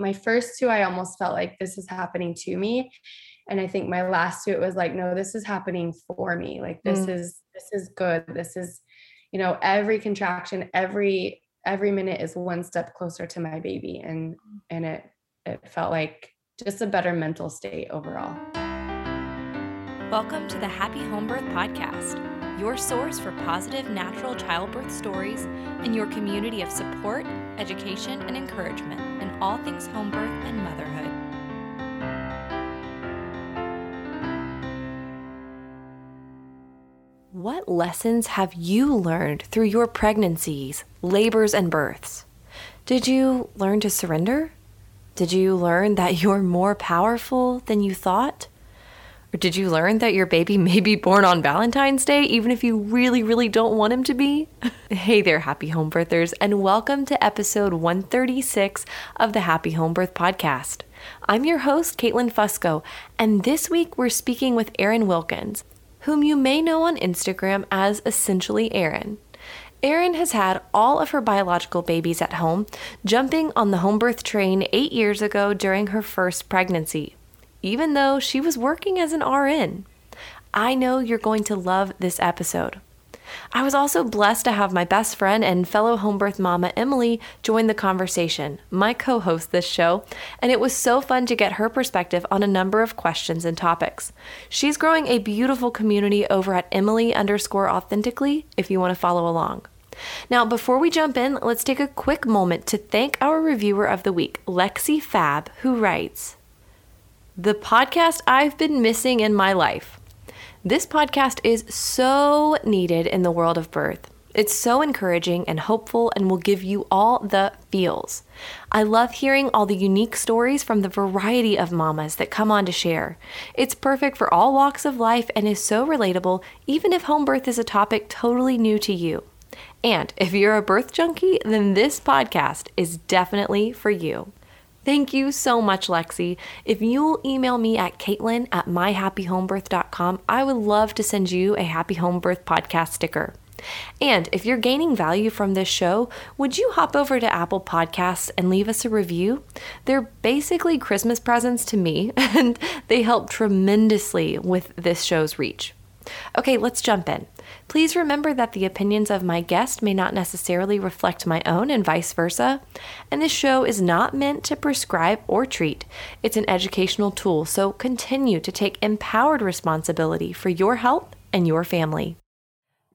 my first two, I almost felt like this is happening to me. And I think my last two, it was like, no, this is happening for me. Like this mm. is this is good. This is, you know, every contraction, every every minute is one step closer to my baby. And and it it felt like just a better mental state overall. Welcome to the Happy Home Birth Podcast your source for positive natural childbirth stories and your community of support, education, and encouragement in all things home birth and motherhood. What lessons have you learned through your pregnancies, labors, and births? Did you learn to surrender? Did you learn that you're more powerful than you thought? Or did you learn that your baby may be born on Valentine's Day, even if you really, really don't want him to be? hey there, happy home birthers, and welcome to episode 136 of the Happy Home Birth Podcast. I'm your host, Caitlin Fusco, and this week we're speaking with Erin Wilkins, whom you may know on Instagram as Essentially Erin. Erin has had all of her biological babies at home, jumping on the home birth train eight years ago during her first pregnancy even though she was working as an RN. I know you're going to love this episode. I was also blessed to have my best friend and fellow home birth mama Emily join the conversation, my co host this show, and it was so fun to get her perspective on a number of questions and topics. She's growing a beautiful community over at Emily underscore authentically if you want to follow along. Now, before we jump in, let's take a quick moment to thank our reviewer of the week, Lexi Fab, who writes, the podcast I've been missing in my life. This podcast is so needed in the world of birth. It's so encouraging and hopeful and will give you all the feels. I love hearing all the unique stories from the variety of mamas that come on to share. It's perfect for all walks of life and is so relatable, even if home birth is a topic totally new to you. And if you're a birth junkie, then this podcast is definitely for you. Thank you so much, Lexi. If you'll email me at caitlin at myhappyhomebirth.com, I would love to send you a Happy Home Birth podcast sticker. And if you're gaining value from this show, would you hop over to Apple Podcasts and leave us a review? They're basically Christmas presents to me, and they help tremendously with this show's reach. Okay, let's jump in. Please remember that the opinions of my guest may not necessarily reflect my own and vice versa. And this show is not meant to prescribe or treat, it's an educational tool, so continue to take empowered responsibility for your health and your family.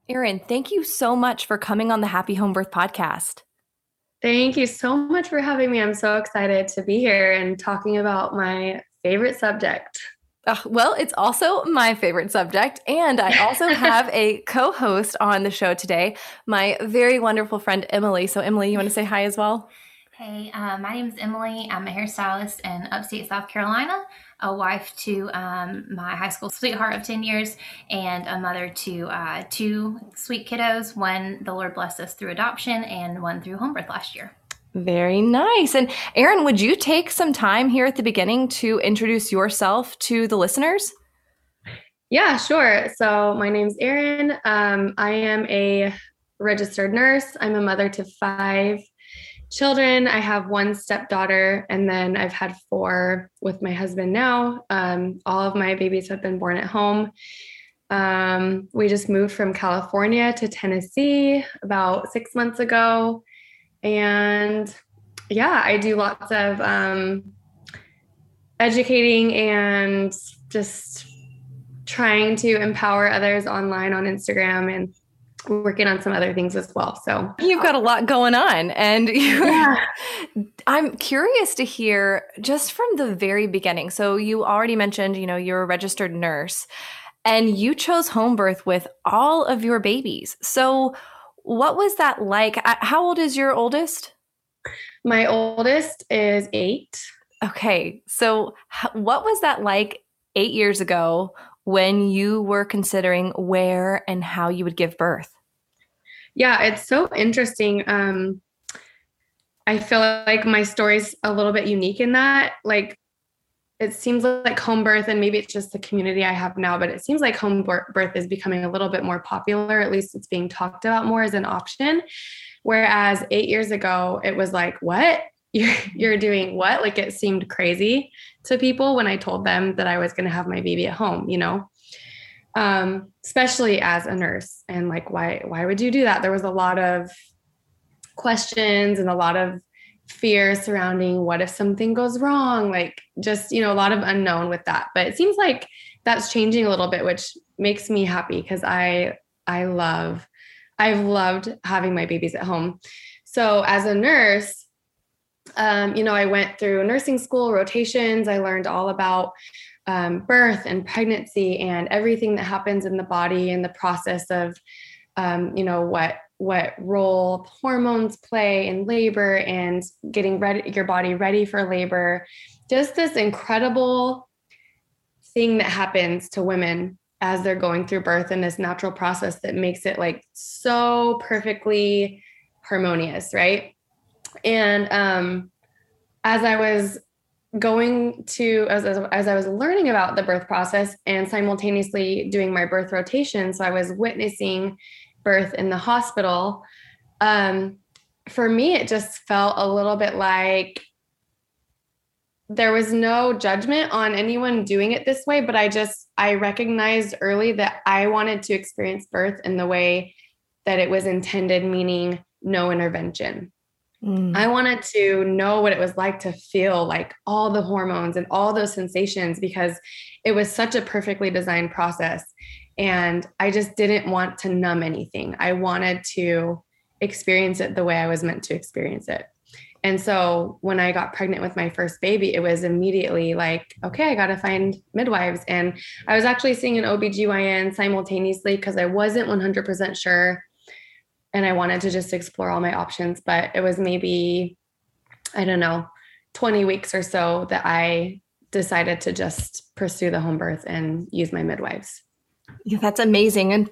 Erin, thank you so much for coming on the Happy Home Birth podcast. Thank you so much for having me. I'm so excited to be here and talking about my favorite subject. Uh, well, it's also my favorite subject. And I also have a co host on the show today, my very wonderful friend, Emily. So, Emily, you want to say hi as well? Hey, uh, my name is Emily. I'm a hairstylist in upstate South Carolina, a wife to um, my high school sweetheart of 10 years, and a mother to uh, two sweet kiddos. One the Lord blessed us through adoption, and one through home birth last year. Very nice. And Erin, would you take some time here at the beginning to introduce yourself to the listeners? Yeah, sure. So my name's Erin. Um, I am a registered nurse. I'm a mother to five children. I have one stepdaughter, and then I've had four with my husband now. Um, all of my babies have been born at home. Um, we just moved from California to Tennessee about six months ago. And yeah, I do lots of um, educating and just trying to empower others online on Instagram and working on some other things as well. So you've got a lot going on and yeah. I'm curious to hear just from the very beginning. So you already mentioned, you know, you're a registered nurse and you chose home birth with all of your babies. So what was that like? How old is your oldest? My oldest is eight. Okay. So, what was that like eight years ago when you were considering where and how you would give birth? Yeah, it's so interesting. Um, I feel like my story's a little bit unique in that. Like, it seems like home birth and maybe it's just the community I have now, but it seems like home birth is becoming a little bit more popular. At least it's being talked about more as an option. Whereas eight years ago, it was like, what? you're you're doing what like it seemed crazy to people when i told them that i was going to have my baby at home you know um especially as a nurse and like why why would you do that there was a lot of questions and a lot of fear surrounding what if something goes wrong like just you know a lot of unknown with that. But it seems like that's changing a little bit which makes me happy because i i love i've loved having my babies at home. So as a nurse um, you know i went through nursing school rotations. I learned all about um, birth and pregnancy and everything that happens in the body and the process of um, you know what what role hormones play in labor and getting ready your body ready for labor. Just this incredible thing that happens to women as they're going through birth and this natural process that makes it like so perfectly harmonious right? And um as i was going to as, as, as i was learning about the birth process and simultaneously doing my birth rotation so i was witnessing birth in the hospital, um, for me, it just felt a little bit like there was no judgment on anyone doing it this way, but I just, I recognized early that I wanted to experience birth in the way that it was intended, meaning no intervention. Mm. I wanted to know what it was like to feel like all the hormones and all those sensations because it was such a perfectly designed process. And I just didn't want to numb anything. I wanted to experience it the way I was meant to experience it. And so when I got pregnant with my first baby, it was immediately like, okay, I got to find midwives. And I was actually seeing an OBGYN simultaneously because I wasn't 100% sure. And I wanted to just explore all my options. But it was maybe, I don't know, 20 weeks or so that I decided to just pursue the home birth and use my midwives. Yeah, that's amazing. And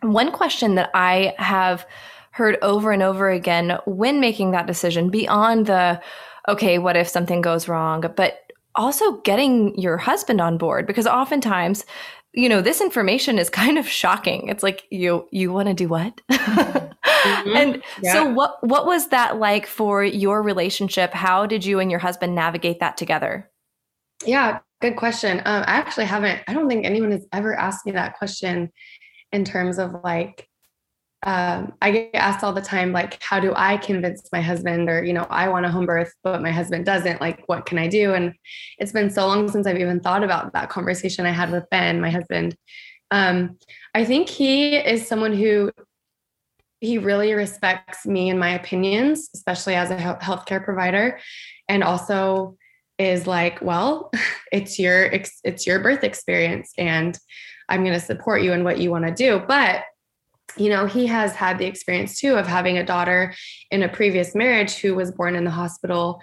one question that I have heard over and over again when making that decision beyond the, okay, what if something goes wrong, but also getting your husband on board because oftentimes you know this information is kind of shocking it's like you you want to do what mm-hmm. and yeah. so what what was that like for your relationship how did you and your husband navigate that together yeah Good question. Um, I actually haven't, I don't think anyone has ever asked me that question in terms of like, um, I get asked all the time, like, how do I convince my husband? Or, you know, I want a home birth, but my husband doesn't. Like, what can I do? And it's been so long since I've even thought about that conversation I had with Ben, my husband. Um, I think he is someone who he really respects me and my opinions, especially as a healthcare provider. And also, is like, well, it's your it's your birth experience and I'm going to support you in what you want to do. But you know, he has had the experience too of having a daughter in a previous marriage who was born in the hospital.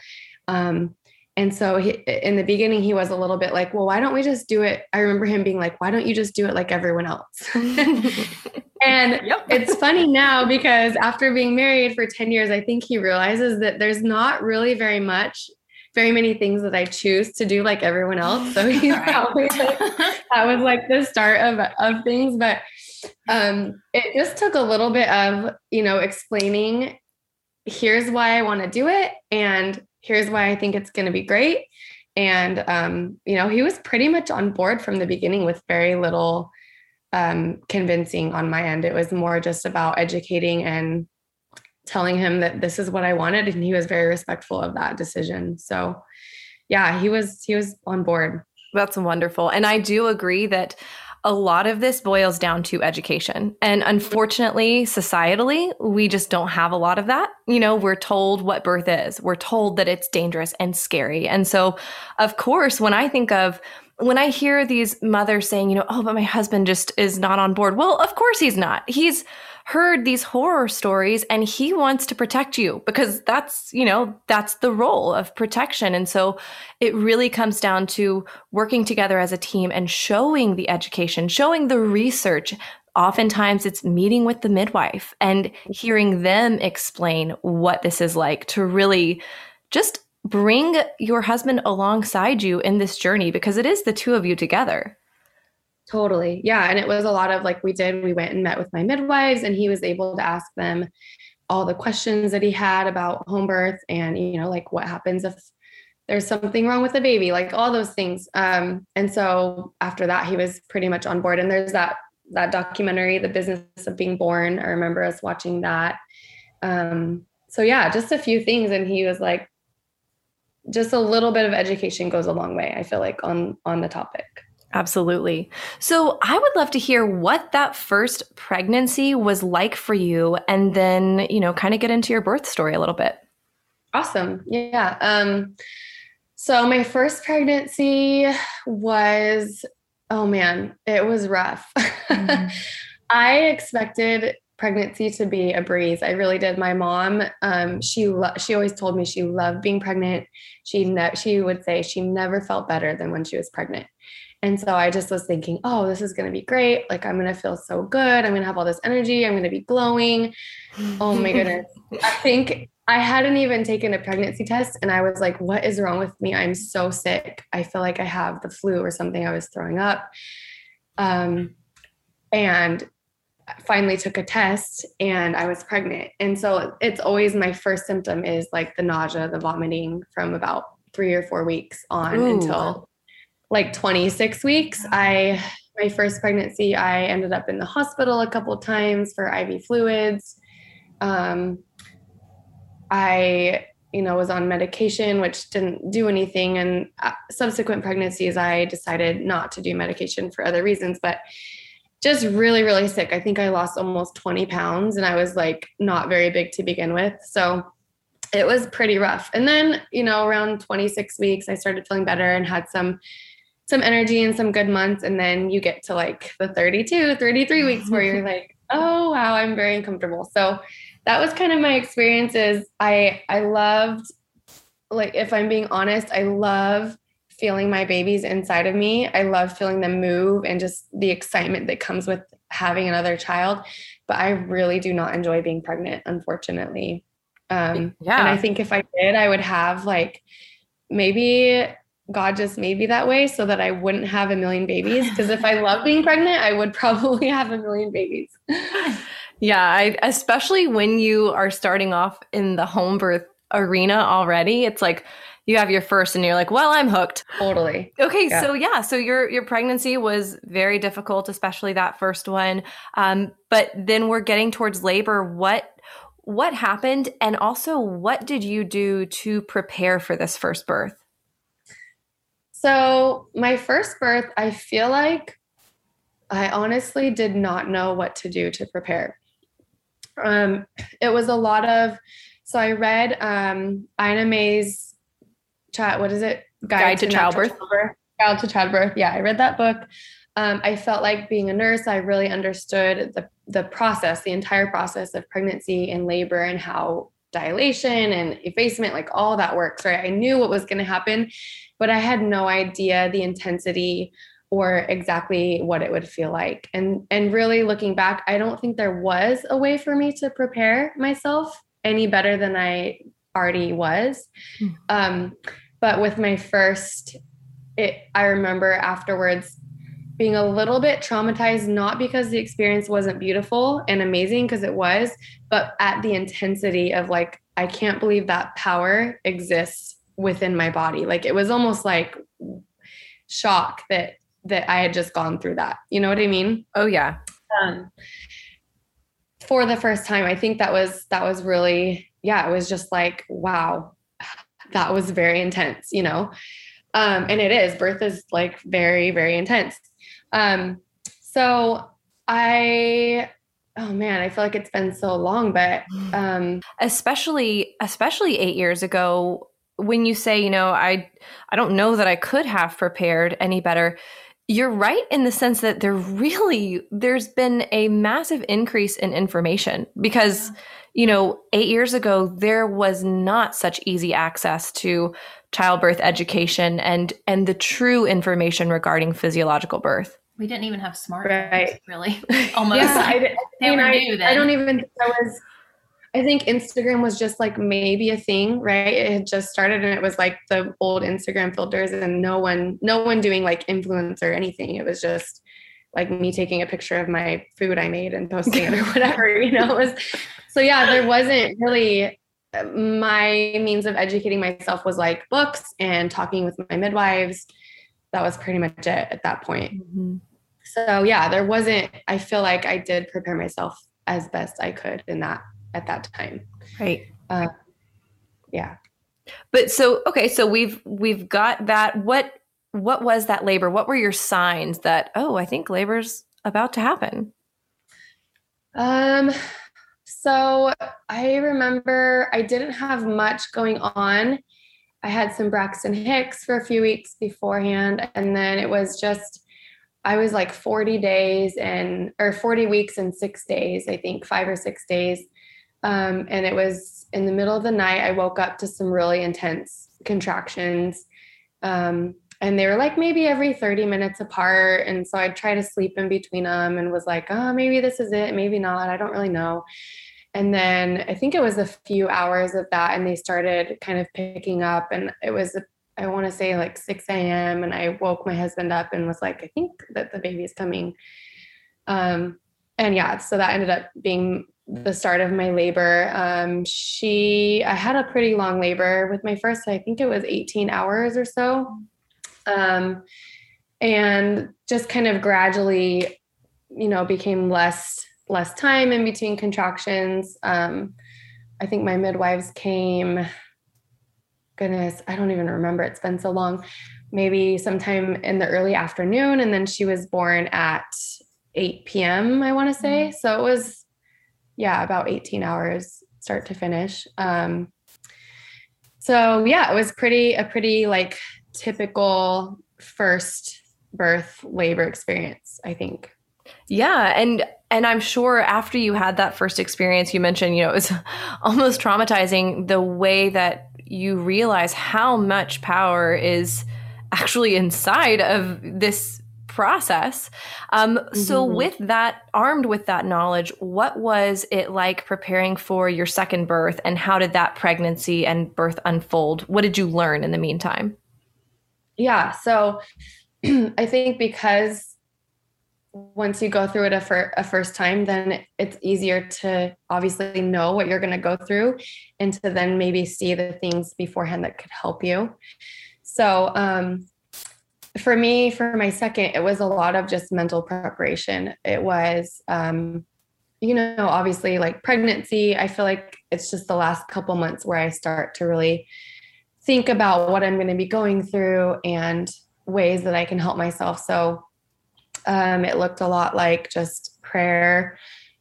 Um, and so he, in the beginning, he was a little bit like, well, why don't we just do it? I remember him being like, why don't you just do it like everyone else? and yep. it's funny now because after being married for 10 years, I think he realizes that there's not really very much very many things that I choose to do like everyone else. So he's right. probably like, that was like the start of, of things. But um, it just took a little bit of, you know, explaining here's why I want to do it. And here's why I think it's going to be great. And, um, you know, he was pretty much on board from the beginning with very little um, convincing on my end. It was more just about educating and telling him that this is what I wanted and he was very respectful of that decision. So yeah, he was he was on board. That's wonderful. And I do agree that a lot of this boils down to education. And unfortunately, societally, we just don't have a lot of that. You know, we're told what birth is. We're told that it's dangerous and scary. And so, of course, when I think of when I hear these mothers saying, you know, oh, but my husband just is not on board. Well, of course he's not. He's heard these horror stories and he wants to protect you because that's, you know, that's the role of protection. And so it really comes down to working together as a team and showing the education, showing the research. Oftentimes it's meeting with the midwife and hearing them explain what this is like to really just bring your husband alongside you in this journey because it is the two of you together. Totally. Yeah. And it was a lot of like we did, we went and met with my midwives, and he was able to ask them all the questions that he had about home birth and you know like what happens if there's something wrong with the baby like all those things. Um, and so after that he was pretty much on board. And there's that that documentary the business of being born. I remember us watching that. Um, so yeah just a few things. And he was like just a little bit of education goes a long way i feel like on on the topic Absolutely. So, I would love to hear what that first pregnancy was like for you and then, you know, kind of get into your birth story a little bit. Awesome. Yeah. Um so my first pregnancy was oh man, it was rough. Mm-hmm. I expected pregnancy to be a breeze. I really did. My mom, um, she lo- she always told me she loved being pregnant. She ne- she would say she never felt better than when she was pregnant. And so I just was thinking, oh, this is going to be great. Like, I'm going to feel so good. I'm going to have all this energy. I'm going to be glowing. Oh my goodness. I think I hadn't even taken a pregnancy test. And I was like, what is wrong with me? I'm so sick. I feel like I have the flu or something. I was throwing up. Um, and finally took a test and I was pregnant. And so it's always my first symptom is like the nausea, the vomiting from about three or four weeks on Ooh. until like 26 weeks. I my first pregnancy, I ended up in the hospital a couple times for IV fluids. Um, I, you know, was on medication, which didn't do anything. And uh, subsequent pregnancies, I decided not to do medication for other reasons, but just really, really sick. I think I lost almost 20 pounds and I was like not very big to begin with. So it was pretty rough. And then, you know, around 26 weeks, I started feeling better and had some some energy and some good months and then you get to like the 32 33 weeks where you're like oh wow i'm very uncomfortable so that was kind of my experiences. I i loved like if i'm being honest i love feeling my babies inside of me. I love feeling them move and just the excitement that comes with having another child but i really do not enjoy being pregnant unfortunately. Um yeah and i think if i did i would have like maybe God just made me that way so that I wouldn't have a million babies. Because if I love being pregnant, I would probably have a million babies. yeah, I, especially when you are starting off in the home birth arena already, it's like you have your first and you're like, well, I'm hooked. Totally. Okay, yeah. so yeah, so your your pregnancy was very difficult, especially that first one. Um, but then we're getting towards labor. What what happened, and also what did you do to prepare for this first birth? So, my first birth, I feel like I honestly did not know what to do to prepare. Um, it was a lot of, so I read um, Ina May's chat, what is it? Guide, Guide to, to childbirth. childbirth. Guide to childbirth. Yeah, I read that book. Um, I felt like being a nurse, I really understood the, the process, the entire process of pregnancy and labor and how dilation and effacement, like all that works, right? I knew what was going to happen but I had no idea the intensity or exactly what it would feel like. And and really looking back, I don't think there was a way for me to prepare myself any better than I already was. Hmm. Um, but with my first, it I remember afterwards being a little bit traumatized, not because the experience wasn't beautiful and amazing, because it was, but at the intensity of like, I can't believe that power exists within my body. Like it was almost like shock that that I had just gone through that. You know what I mean? Oh yeah. Um, for the first time, I think that was that was really yeah. It was just like wow, that was very intense. You know, um, and it is. Birth is like very very intense. Um, so I oh man i feel like it's been so long but um especially especially 8 years ago when you say, you know, I I don't know that I could have prepared any better, you're right in the sense that there really there's been a massive increase in information because you know 8 years ago there was not such easy access to childbirth education and and the true information regarding physiological birth we didn't even have smartphones right. really almost yeah, I, they I, were new then. I don't even think I was I think Instagram was just like maybe a thing, right? It had just started and it was like the old Instagram filters and no one no one doing like influence or anything. It was just like me taking a picture of my food I made and posting it or whatever, you know, it was, so yeah, there wasn't really my means of educating myself was like books and talking with my midwives. That was pretty much it at that point. Mm-hmm. So yeah, there wasn't, I feel like I did prepare myself as best I could in that at that time. Right. Uh, yeah. But so okay, so we've we've got that. What what was that labor? What were your signs that oh, I think labor's about to happen? Um so I remember I didn't have much going on. I had some Braxton Hicks for a few weeks beforehand and then it was just I was like 40 days and or 40 weeks and 6 days, I think, 5 or 6 days. Um, and it was in the middle of the night I woke up to some really intense contractions. Um, and they were like maybe every 30 minutes apart and so i'd try to sleep in between them and was like oh maybe this is it maybe not i don't really know and then i think it was a few hours of that and they started kind of picking up and it was i want to say like 6 a.m and i woke my husband up and was like i think that the baby is coming. Um and yeah so that ended up being the start of my labor. Um she i had a pretty long labor with my first i think it was 18 hours or so. Um, and just kind of gradually, you know, became less less time in between contractions. Um, I think my midwives came. Goodness, I don't even remember. It's been so long. Maybe sometime in the early afternoon, and then she was born at 8 p.m. I want to say. Mm-hmm. So it was, yeah, about 18 hours start to finish. Um, so yeah, it was pretty a pretty like typical first birth labor experience, I think. Yeah, and and I'm sure after you had that first experience, you mentioned, you know, it was almost traumatizing the way that you realize how much power is actually inside of this process. Um, mm-hmm. So, with that, armed with that knowledge, what was it like preparing for your second birth, and how did that pregnancy and birth unfold? What did you learn in the meantime? yeah so i think because once you go through it a, fir- a first time then it's easier to obviously know what you're going to go through and to then maybe see the things beforehand that could help you. So um, for me for my second it was a lot of just mental preparation. It was um, you know obviously like pregnancy. I feel like it's just the last couple months where i start to really think about what I'm going to be going through and ways that I can help myself. So um, it looked a lot like just prayer,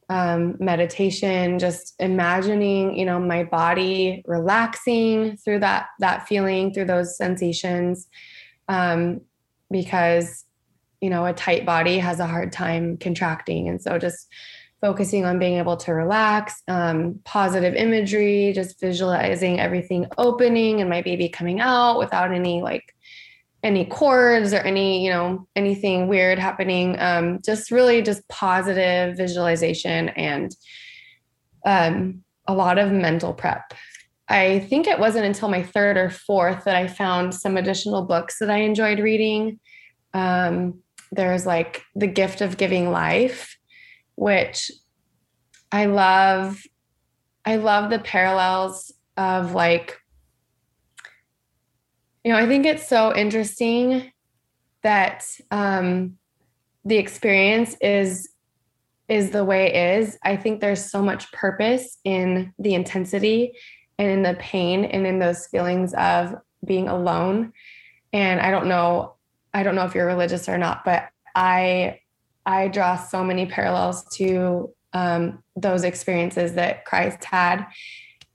um, meditation, just imagining, you know, my body relaxing through that that feeling, through those sensations, um, because you know a tight body has a hard time contracting, and so just focusing on being able to relax, um, positive imagery, just visualizing everything opening and my baby coming out without any like any cords or any you know anything weird happening. Um, just really just positive visualization and um, a lot of mental prep. I think it wasn't until my third or fourth that I found some additional books that I enjoyed reading. Um, there's like The Gift of Giving Life which I love I love the parallels of like you know, I think it's so interesting that um the experience is is the way it is. I think there's so much purpose in the intensity and in the pain and in those feelings of being alone. And I don't know, I don't know if you're religious or not, but I I draw so many parallels to um, those experiences that Christ had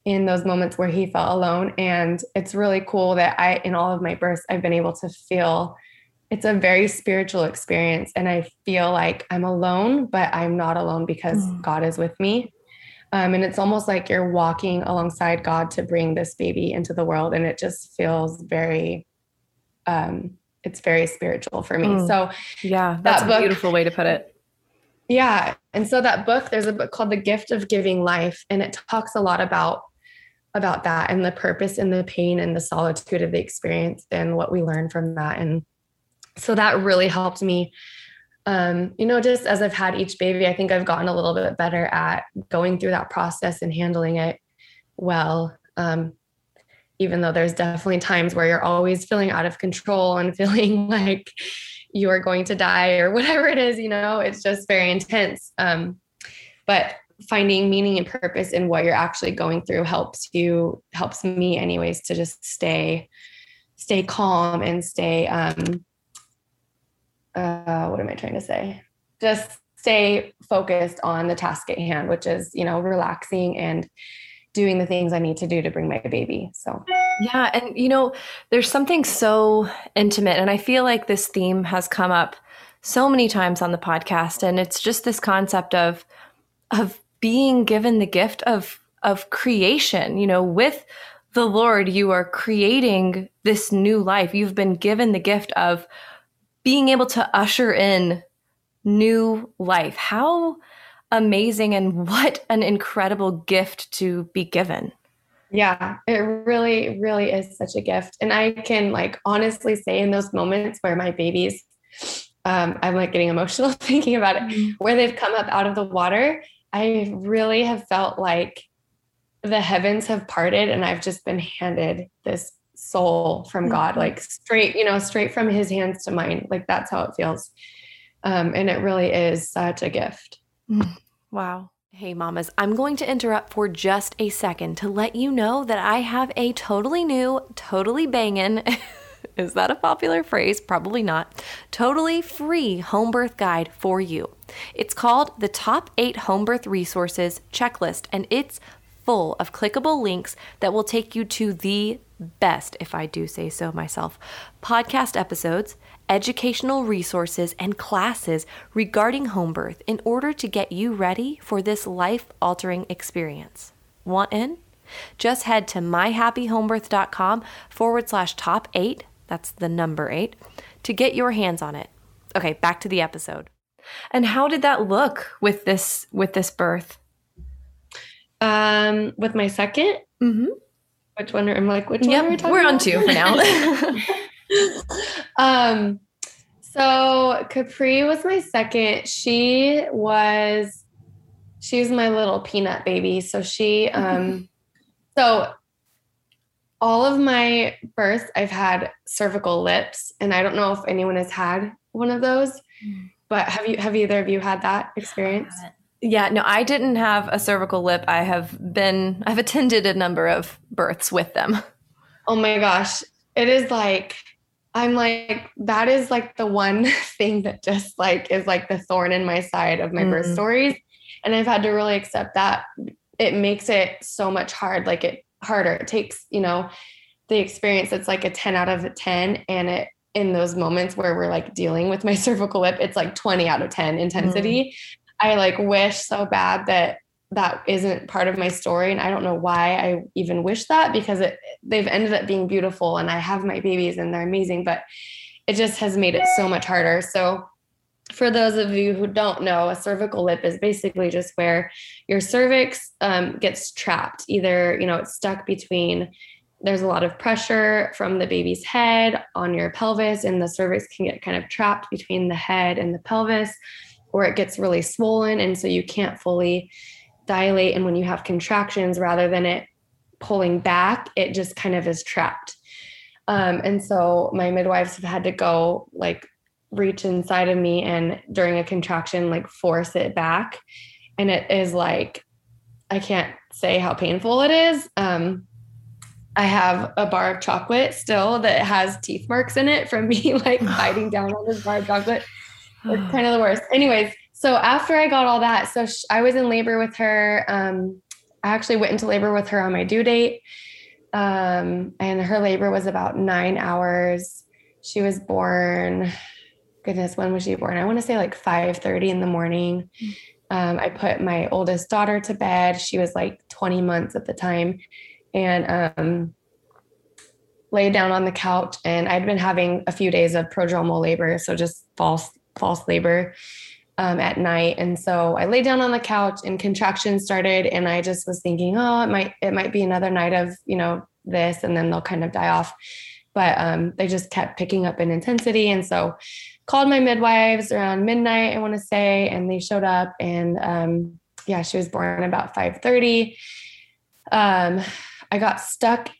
in those moments where he felt alone. And it's really cool that I, in all of my births, I've been able to feel it's a very spiritual experience. And I feel like I'm alone, but I'm not alone because mm. God is with me. Um, and it's almost like you're walking alongside God to bring this baby into the world. And it just feels very um, it's very spiritual for me. Mm. So yeah, that's that book, a beautiful way to put it. Yeah. And so that book, there's a book called The Gift of Giving Life, and it talks a lot about about that and the purpose and the pain and the solitude of the experience and what we learn from that. And so that really helped me um, you know, just as I've had each baby, I think I've gotten a little bit better at going through that process and handling it well. Um, even though there's definitely times where you're always feeling out of control and feeling like you are going to die or whatever it is, you know, it's just very intense. Um, but finding meaning and purpose in what you're actually going through helps you, helps me anyways, to just stay, stay calm and stay, um, uh, what am I trying to say? Just stay focused on the task at hand, which is, you know, relaxing and doing the things I need to do to bring my baby. So, yeah. And, you know, there's something so intimate. And I feel like this theme has come up so many times on the podcast. And it's just this concept of, of being given the gift of, of creation, you know, with the Lord, you are creating this new life. You've been given the gift of being able to usher in new life. How amazing and what an incredible gift to be given. Yeah, it really, really is such a gift. And I can like honestly say in those moments where my babies, um, I'm like getting emotional thinking about it, mm-hmm. where they've come up out of the water, I really have felt like the heavens have parted and I've just been handed this soul from mm-hmm. God, like straight, you know, straight from his hands to mine. Like that's how it feels. Um, and it really is such a gift. Mm. Wow. Hey, mamas, I'm going to interrupt for just a second to let you know that I have a totally new, totally banging, is that a popular phrase? Probably not. Totally free home birth guide for you. It's called the Top 8 Home Birth Resources Checklist, and it's full of clickable links that will take you to the best, if I do say so myself, podcast episodes educational resources, and classes regarding home birth in order to get you ready for this life altering experience. Want in? Just head to myhappyhomebirth.com forward slash top eight, that's the number eight, to get your hands on it. Okay, back to the episode. And how did that look with this with this birth? Um, with my 2nd mm-hmm. Which one? I'm like, which yep, one are we talking We're about? on two for now. um, so Capri was my second. She was, she was my little peanut baby. So she, um, so all of my births, I've had cervical lips, and I don't know if anyone has had one of those. But have you have either of you had that experience? Yeah, no, I didn't have a cervical lip. I have been I've attended a number of births with them. Oh my gosh. It is like I'm like, that is like the one thing that just like is like the thorn in my side of my mm-hmm. birth stories. And I've had to really accept that. It makes it so much hard, like it harder. It takes, you know, the experience that's like a 10 out of 10. And it in those moments where we're like dealing with my cervical lip, it's like 20 out of 10 intensity. Mm-hmm. I like wish so bad that that isn't part of my story and i don't know why i even wish that because it they've ended up being beautiful and i have my babies and they're amazing but it just has made it so much harder so for those of you who don't know a cervical lip is basically just where your cervix um, gets trapped. Either you know it's stuck between there's a lot of pressure from the baby's head on your pelvis and the cervix can get kind of trapped between the head and the pelvis or it gets really swollen and so you can't fully dilate. And when you have contractions rather than it pulling back it just kind of is trapped. Um, and so my midwives have had to go like reach inside of me and during a contraction like force it back and it is like i can't say how painful it is um, i have a bar of chocolate still that has teeth marks in it from me like biting down on this bar of chocolate it's kind of the worst anyways so after I got all that, so sh- I was in labor with her. Um, I actually went into labor with her on my due date. Um, and her labor was about nine hours. She was born, goodness, when was she born? I want to say like 5 30 in the morning. Um, I put my oldest daughter to bed. She was like 20 months at the time. And um, laid down on the couch and I'd been having a few days of prodromal labor, so just false false labor um, at night. And so I lay down on the couch and contractions started and I just was thinking, oh, it might, it might be another night of, you know, this, and then they'll kind of die off. but um, they just kept picking up in intensity. And so called my midwives around midnight, I want to say, and they showed up and um, yeah, she was born about 5:30. Um, I got stuck.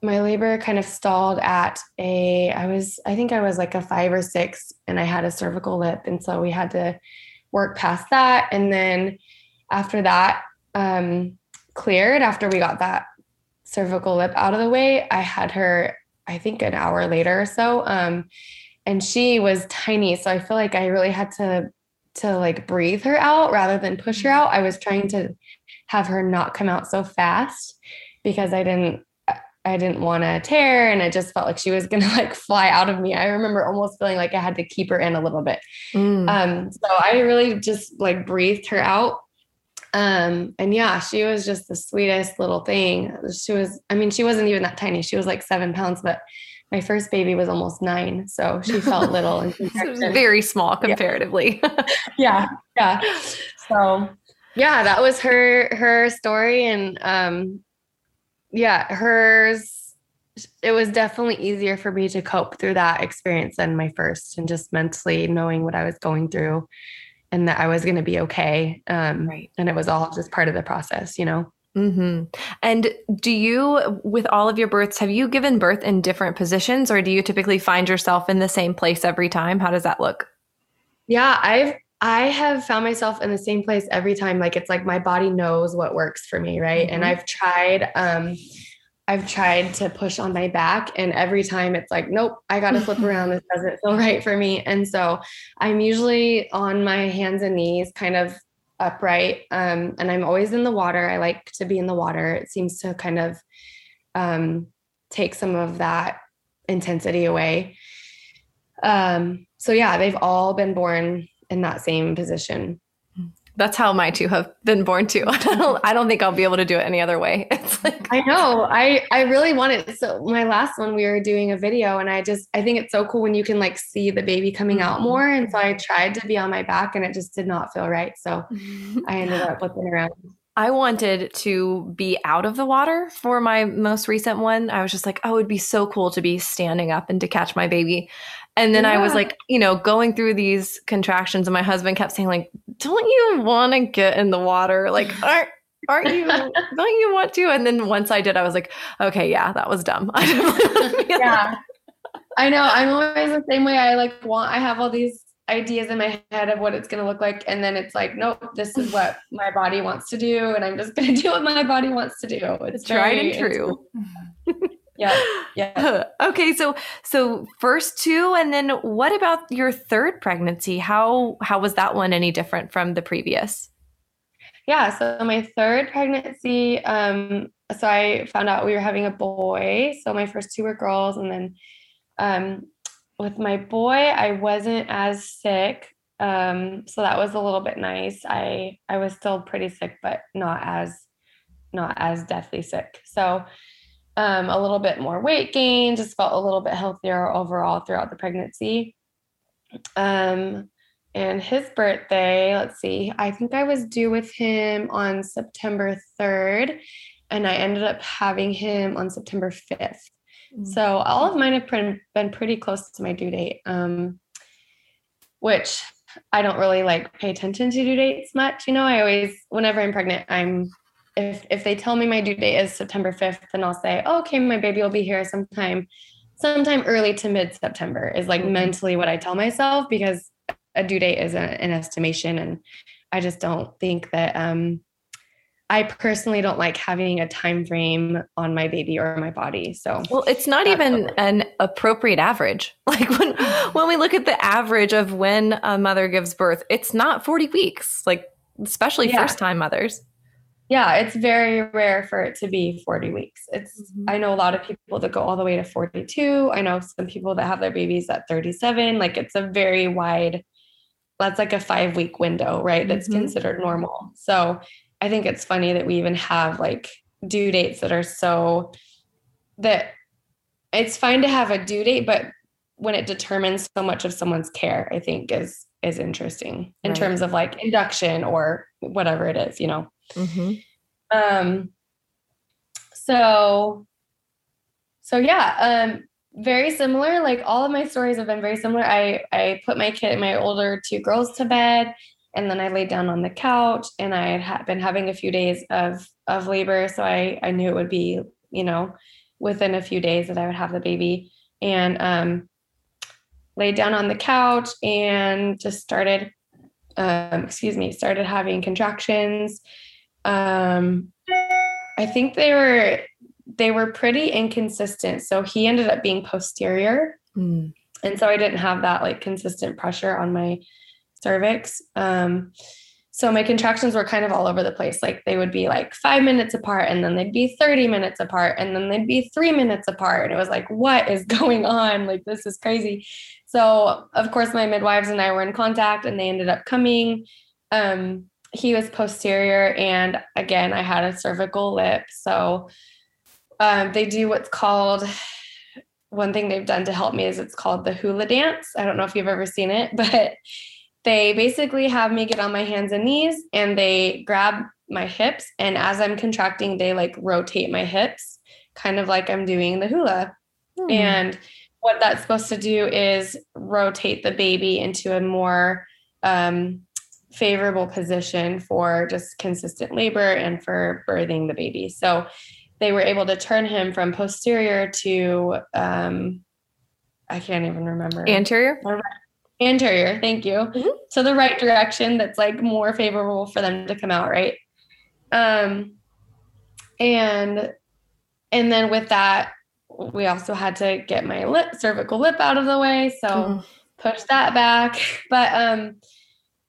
My labor kind of stalled at a, I was, I think I was like a five or six, and I had a cervical lip. And so we had to work past that. And then after that um, cleared, after we got that cervical lip out of the way, I had her, I think an hour later or so. Um, and she was tiny. So I feel like I really had to to like breathe her out rather than push her out. I was trying to have her not come out so fast because I didn't I didn't want to tear and I just felt like she was going to like fly out of me. I remember almost feeling like I had to keep her in a little bit. Mm. Um so I really just like breathed her out. Um and yeah, she was just the sweetest little thing. She was I mean she wasn't even that tiny. She was like 7 pounds but my first baby was almost nine, so she felt little and very small comparatively. Yeah. yeah, yeah. So yeah, that was her her story, and um, yeah, hers. It was definitely easier for me to cope through that experience than my first, and just mentally knowing what I was going through, and that I was going to be okay. Um, right. And it was all just part of the process, you know. Mm-hmm. And do you, with all of your births, have you given birth in different positions or do you typically find yourself in the same place every time? How does that look? Yeah, I've, I have found myself in the same place every time. Like it's like my body knows what works for me. Right. Mm-hmm. And I've tried, um, I've tried to push on my back and every time it's like, nope, I got to flip around. This doesn't feel right for me. And so I'm usually on my hands and knees, kind of upright. Um, and I'm always in the water. I like to be in the water. It seems to kind of um, take some of that intensity away. Um, so yeah, they've all been born in that same position that's how my two have been born too. I don't, I don't think I'll be able to do it any other way. It's like I know. I I really want it. So my last one, we were doing a video, and I just I think it's so cool when you can like see the baby coming mm-hmm. out more. And so I tried to be on my back, and it just did not feel right. So I ended up flipping around. I wanted to be out of the water for my most recent one. I was just like, oh, it would be so cool to be standing up and to catch my baby. And then yeah. I was like, you know, going through these contractions, and my husband kept saying, like, don't you want to get in the water? Like, aren't aren't you don't you want to? And then once I did, I was like, okay, yeah, that was dumb. yeah. I know. I'm always the same way. I like want I have all these ideas in my head of what it's going to look like and then it's like nope this is what my body wants to do and i'm just going to do what my body wants to do it's tried and true yeah. Yeah. Okay so so first two and then what about your third pregnancy? How how was that one any different from the previous? Yeah so my third pregnancy um so i found out we were having a boy. So my first two were girls and then um with my boy i wasn't as sick um so that was a little bit nice. I i was still pretty sick but not as not as deathly sick. So um, a little bit more weight gain, just felt a little bit healthier overall throughout the pregnancy. Um, and his birthday, let's see, I think I was due with him on September 3rd, and I ended up having him on September 5th. Mm-hmm. So all of mine have been, been pretty close to my due date, um, which I don't really like pay attention to due dates much. You know, I always, whenever I'm pregnant, I'm if if they tell me my due date is September 5th, then I'll say, oh, okay, my baby will be here sometime, sometime early to mid September is like mm-hmm. mentally what I tell myself because a due date is a, an estimation. And I just don't think that um I personally don't like having a time frame on my baby or my body. So Well, it's not even an appropriate average. Like when when we look at the average of when a mother gives birth, it's not 40 weeks. Like especially yeah. first time mothers yeah, it's very rare for it to be 40 weeks. It's mm-hmm. I know a lot of people that go all the way to 42. I know some people that have their babies at 37. Like it's a very wide that's like a 5 week window, right? That's mm-hmm. considered normal. So, I think it's funny that we even have like due dates that are so that it's fine to have a due date, but when it determines so much of someone's care, I think is is interesting in right. terms of like induction or whatever it is, you know. Mm-hmm. Um, so, so yeah, um, very similar. Like all of my stories have been very similar. I I put my kid, my older two girls, to bed, and then I laid down on the couch, and I had been having a few days of of labor, so I I knew it would be you know within a few days that I would have the baby, and um, laid down on the couch and just started, um, excuse me, started having contractions. Um, I think they were they were pretty inconsistent. So he ended up being posterior. Mm. And so I didn't have that like consistent pressure on my cervix. Um, so my contractions were kind of all over the place. Like they would be like five minutes apart, and then they'd be 30 minutes apart, and then they'd be three minutes apart. And it was like, what is going on? Like, this is crazy. So, of course, my midwives and I were in contact, and they ended up coming. Um, he was posterior, and again, I had a cervical lip. So, um, they do what's called one thing they've done to help me is it's called the hula dance. I don't know if you've ever seen it, but they basically have me get on my hands and knees and they grab my hips. And as I'm contracting, they like rotate my hips, kind of like I'm doing the hula. Hmm. And what that's supposed to do is rotate the baby into a more um, favorable position for just consistent labor and for birthing the baby. So they were able to turn him from posterior to um, I can't even remember anterior. Anterior, thank you. Mm-hmm. So the right direction that's like more favorable for them to come out, right? Um, and and then with that, we also had to get my lip cervical lip out of the way, so mm-hmm. push that back. But um,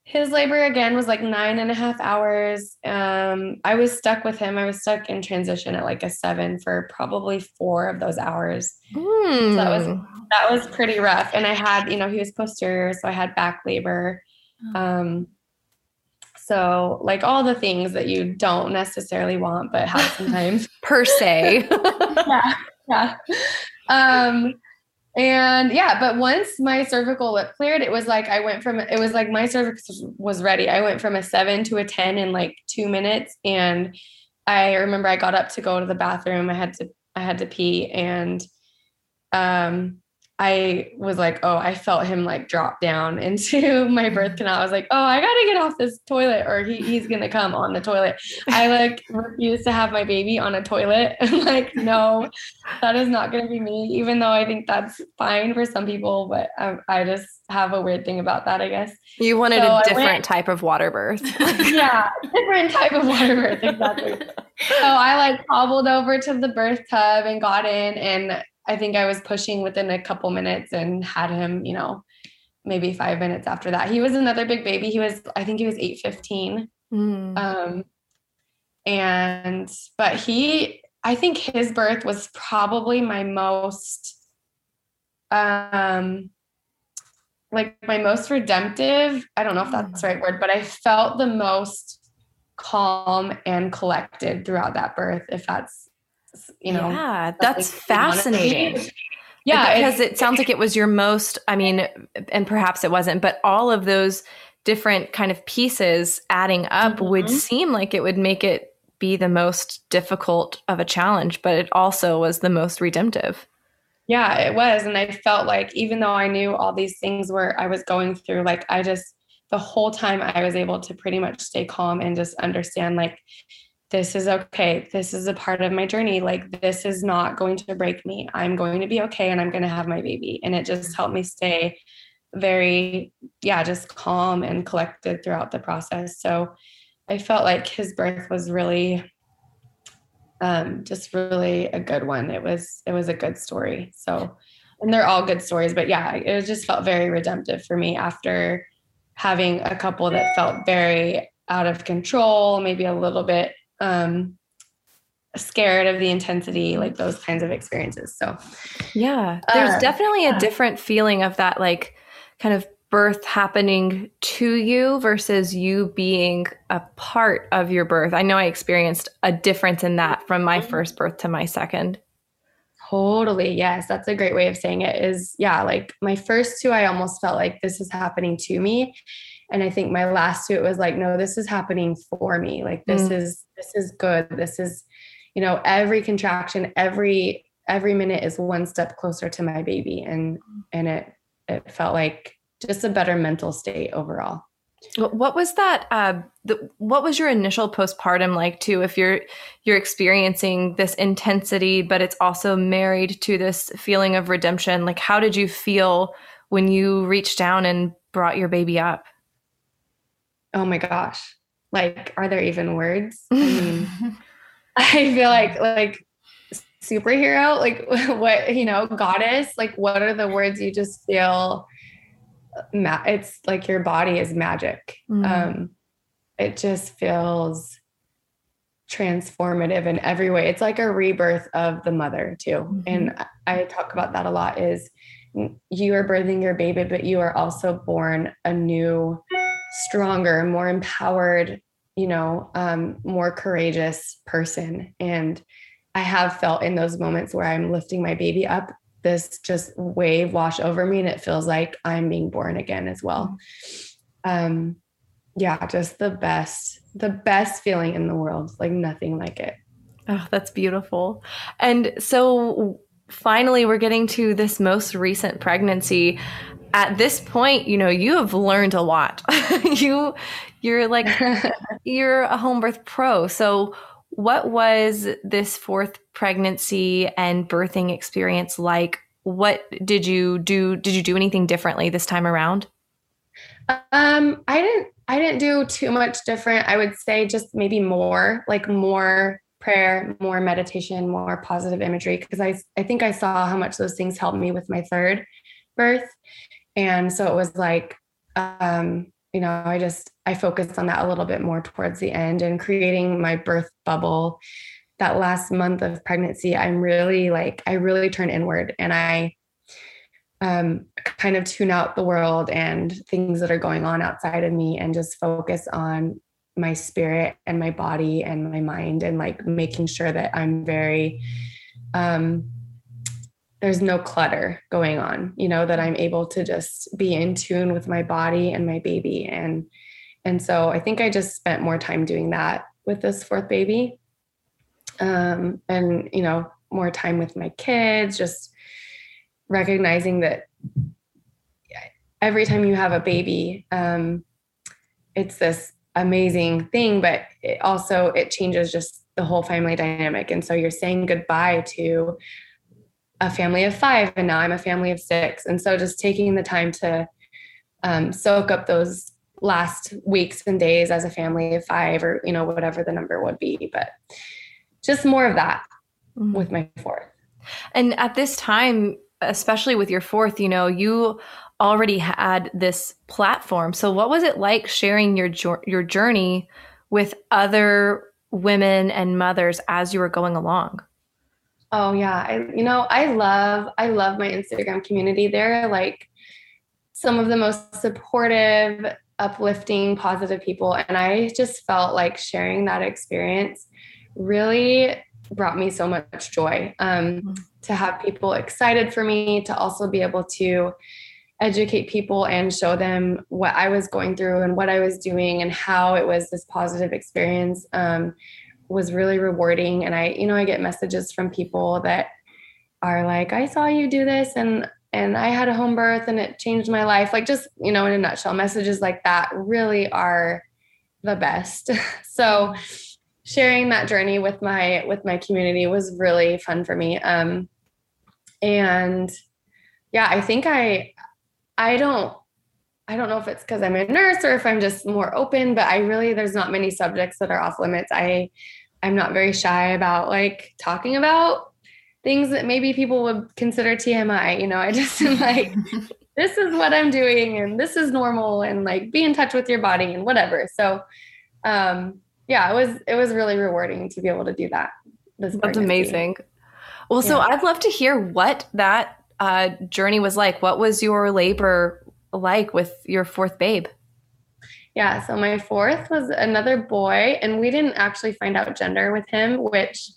his labor again was like nine and a half hours. Um, I was stuck with him. I was stuck in transition at like a seven for probably four of those hours. Mm. So that was that was pretty rough. And I had, you know, he was posterior, so I had back labor. Oh. Um, so like all the things that you don't necessarily want, but have sometimes per se. yeah, yeah. Um, and yeah, but once my cervical lip cleared, it was like I went from it was like my cervix was ready. I went from a seven to a 10 in like two minutes. And I remember I got up to go to the bathroom. I had to I had to pee and um I was like, oh, I felt him like drop down into my birth canal. I was like, oh, I gotta get off this toilet or he, he's gonna come on the toilet. I like refuse to have my baby on a toilet. I'm like, no, that is not gonna be me, even though I think that's fine for some people, but I, I just have a weird thing about that, I guess. You wanted so a different went, type of water birth. yeah, different type of water birth, exactly. so I like hobbled over to the birth tub and got in and I think I was pushing within a couple minutes and had him, you know, maybe five minutes after that. He was another big baby. He was, I think he was 815. Mm. Um, and, but he, I think his birth was probably my most, um, like my most redemptive. I don't know if that's the right word, but I felt the most calm and collected throughout that birth, if that's you know yeah that's fascinating. Yeah because it sounds like it was your most i mean and perhaps it wasn't but all of those different kind of pieces adding up mm-hmm. would seem like it would make it be the most difficult of a challenge but it also was the most redemptive. Yeah it was and i felt like even though i knew all these things were i was going through like i just the whole time i was able to pretty much stay calm and just understand like this is okay. This is a part of my journey. Like, this is not going to break me. I'm going to be okay and I'm going to have my baby. And it just helped me stay very, yeah, just calm and collected throughout the process. So I felt like his birth was really, um, just really a good one. It was, it was a good story. So, and they're all good stories, but yeah, it just felt very redemptive for me after having a couple that felt very out of control, maybe a little bit um, scared of the intensity, like those kinds of experiences. So, yeah, there's uh, definitely a different feeling of that, like kind of birth happening to you versus you being a part of your birth. I know I experienced a difference in that from my first birth to my second. Totally. Yes. That's a great way of saying it is yeah, like my first two, I almost felt like this is happening to me. And I think my last two, it was like, no, this is happening for me. Like this mm. is this is good. This is, you know, every contraction, every every minute is one step closer to my baby and and it it felt like just a better mental state overall what was that uh the, what was your initial postpartum like too if you're you're experiencing this intensity but it's also married to this feeling of redemption like how did you feel when you reached down and brought your baby up oh my gosh. Like are there even words? I mean i feel like like superhero like what you know goddess like what are the words you just feel ma- it's like your body is magic. Mm. um it just feels transformative in every way. It's like a rebirth of the mother too. Mm-hmm. and i talk about that a lot is you are birthing your baby but you are also born a new stronger more empowered you know um, more courageous person. And i have felt in those moments where i'm lifting my baby up this just wave wash over me and it feels like i'm being born again as well. Um yeah just the best the best feeling in the world like nothing like it. Oh that's beautiful. And so finally we're getting to this most recent pregnancy at this point you know you have learned a lot you you're like you're a home birth pro so what was this fourth pregnancy and birthing experience like? What did you do? Did you do anything differently this time around? Um, I didn't I didn't do too much different. I would say just maybe more, like more prayer, more meditation, more positive imagery because I I think I saw how much those things helped me with my third birth. And so it was like um you know, I just I focused on that a little bit more towards the end and creating my birth bubble. That last month of pregnancy, I'm really like I really turn inward and I um, kind of tune out the world and things that are going on outside of me and just focus on my spirit and my body and my mind and like making sure that I'm very um there's no clutter going on you know that i'm able to just be in tune with my body and my baby. And and so i think i just spent more time doing that with this fourth baby. Um, and you know more time with my kids just recognizing that every time you have a baby um, it's this amazing thing but it also it changes just the whole family dynamic. And so you're saying goodbye to a family of five and now I'm a family of six. And so just taking the time to um, soak up those last weeks and days as a family of five or, you know, whatever the number would be. But just more of that mm-hmm. with my fourth. And at this time, especially with your fourth, you know, you already had this platform. So what was it like sharing your your journey with other women and mothers as you were going along? Oh yeah, I you know, I love I love my Instagram community. They're like some of the most supportive, uplifting, positive people and I just felt like sharing that experience really brought me so much joy. Um, mm-hmm. to have people excited for me, to also be able to educate people and show them what I was going through and what I was doing and how it was this positive experience. Um, was really rewarding. And i you know i get messages from people that are like i saw you do this and and i had a home birth and it changed my life. Like just you know in a nutshell messages like that really are the best. So sharing that journey with my with my community was really fun for me. Um and yeah i think i i don't I don't know if it's because I'm a nurse or if I'm just more open, but I really, there's not many subjects that are off limits. I I'm not very shy about like talking about things that maybe people would consider TMI. You know, I just am like, this is what I'm doing and this is normal and like be in touch with your body and whatever. So um yeah, it was it was really rewarding to be able to do that. That's amazing. Well, so yeah. I'd love to hear what that uh, journey was like. What was your labor like with your fourth babe? Yeah, so my fourth was another boy, and we didn't actually find out gender with him, which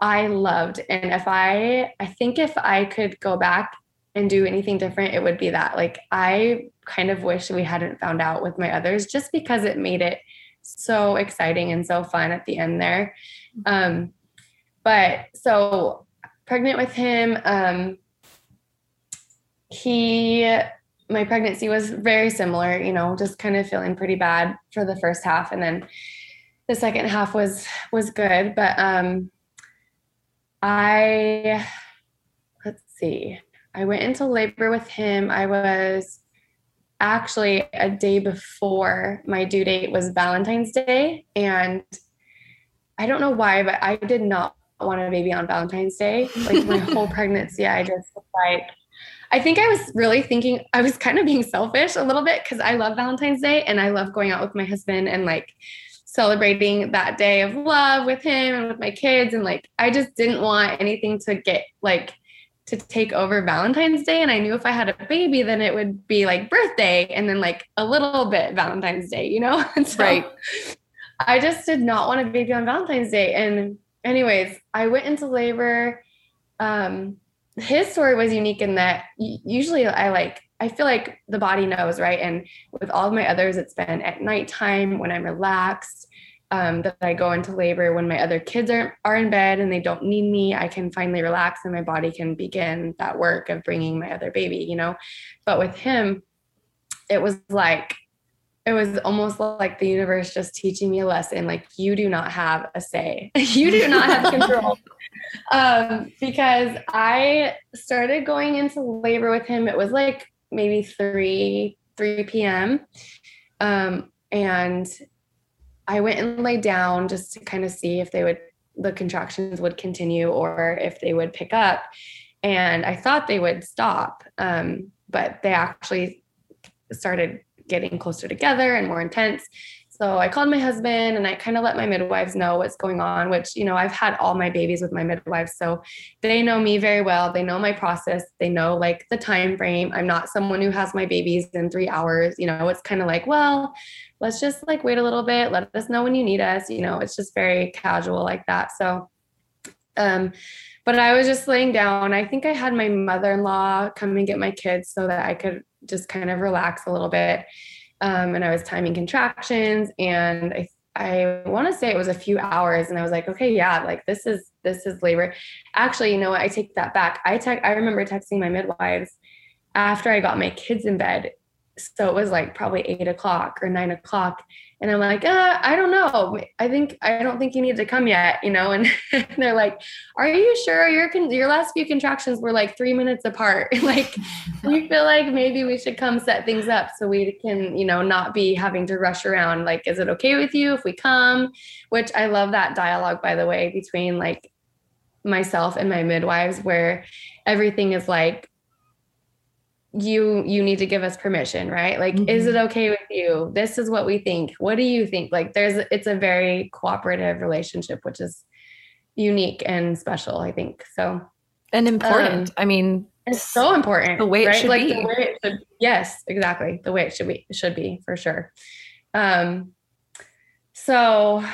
I loved. And if I, I think if I could go back and do anything different, it would be that. Like, I kind of wish we hadn't found out with my others just because it made it so exciting and so fun at the end there. Um, but so pregnant with him, um, he my pregnancy was very similar, you know, just kind of feeling pretty bad for the first half and then the second half was was good, but um I let's see. I went into labor with him. I was actually a day before my due date was Valentine's Day and I don't know why, but I did not want a baby on Valentine's Day. Like my whole pregnancy, I just like I think I was really thinking I was kind of being selfish a little bit because I love Valentine's Day and I love going out with my husband and like celebrating that day of love with him and with my kids. And like I just didn't want anything to get like to take over Valentine's Day. And I knew if I had a baby, then it would be like birthday and then like a little bit Valentine's Day, you know? so right. I just did not want a baby on Valentine's Day. And anyways, I went into labor. Um, his story was unique in that usually I like I feel like the body knows, right? And with all of my others, it's been at nighttime when I'm relaxed. Um, that I go into labor when my other kids are, are in bed and they don't need me. I can finally relax and my body can begin that work of bringing my other baby, you know. But with him, it was like, it was almost like the universe just teaching me a lesson like, you do not have a say, you do not have control um, because I started going into labor with him. It was like maybe 3 3 p.m. Um, and I went and laid down just to kind of see if they would the contractions would continue or if they would pick up. And I thought they would stop, um, but they actually started getting closer together and more intense. So I called my husband and I kind of let my midwives know what's going on, which, you know, I've had all my babies with my midwives. So they know me very well. They know my process. They know like the time frame. I'm not someone who has my babies in three hours. You know, it's kind of like, well, let's just like wait a little bit. Let us know when you need us. You know, it's just very casual like that. So, um, but I was just laying down. I think I had my mother in law come and get my kids so that I could just kind of relax a little bit um, and I was timing contractions and I I want to say it was a few hours and I was like, okay, yeah, like this is this is labor. Actually, you know what? I take that back. I text I remember texting my midwives after I got my kids in bed. So it was like probably eight o'clock or nine o'clock. And I'm like, uh, I don't know. I think I don't think you need to come yet, you know. And they're like, Are you sure your con- your last few contractions were like three minutes apart? like, we feel like maybe we should come set things up so we can, you know, not be having to rush around. Like, is it okay with you if we come? Which I love that dialogue, by the way, between like myself and my midwives, where everything is like you you need to give us permission right? Like mm-hmm. is it okay with you? This is what we think. What do you think? Like there's it's a very cooperative relationship which is unique and special i think so. And important. Um, i mean it's so important the way it right? should like be. the way it should, yes exactly. The way it should be should be for sure. Um so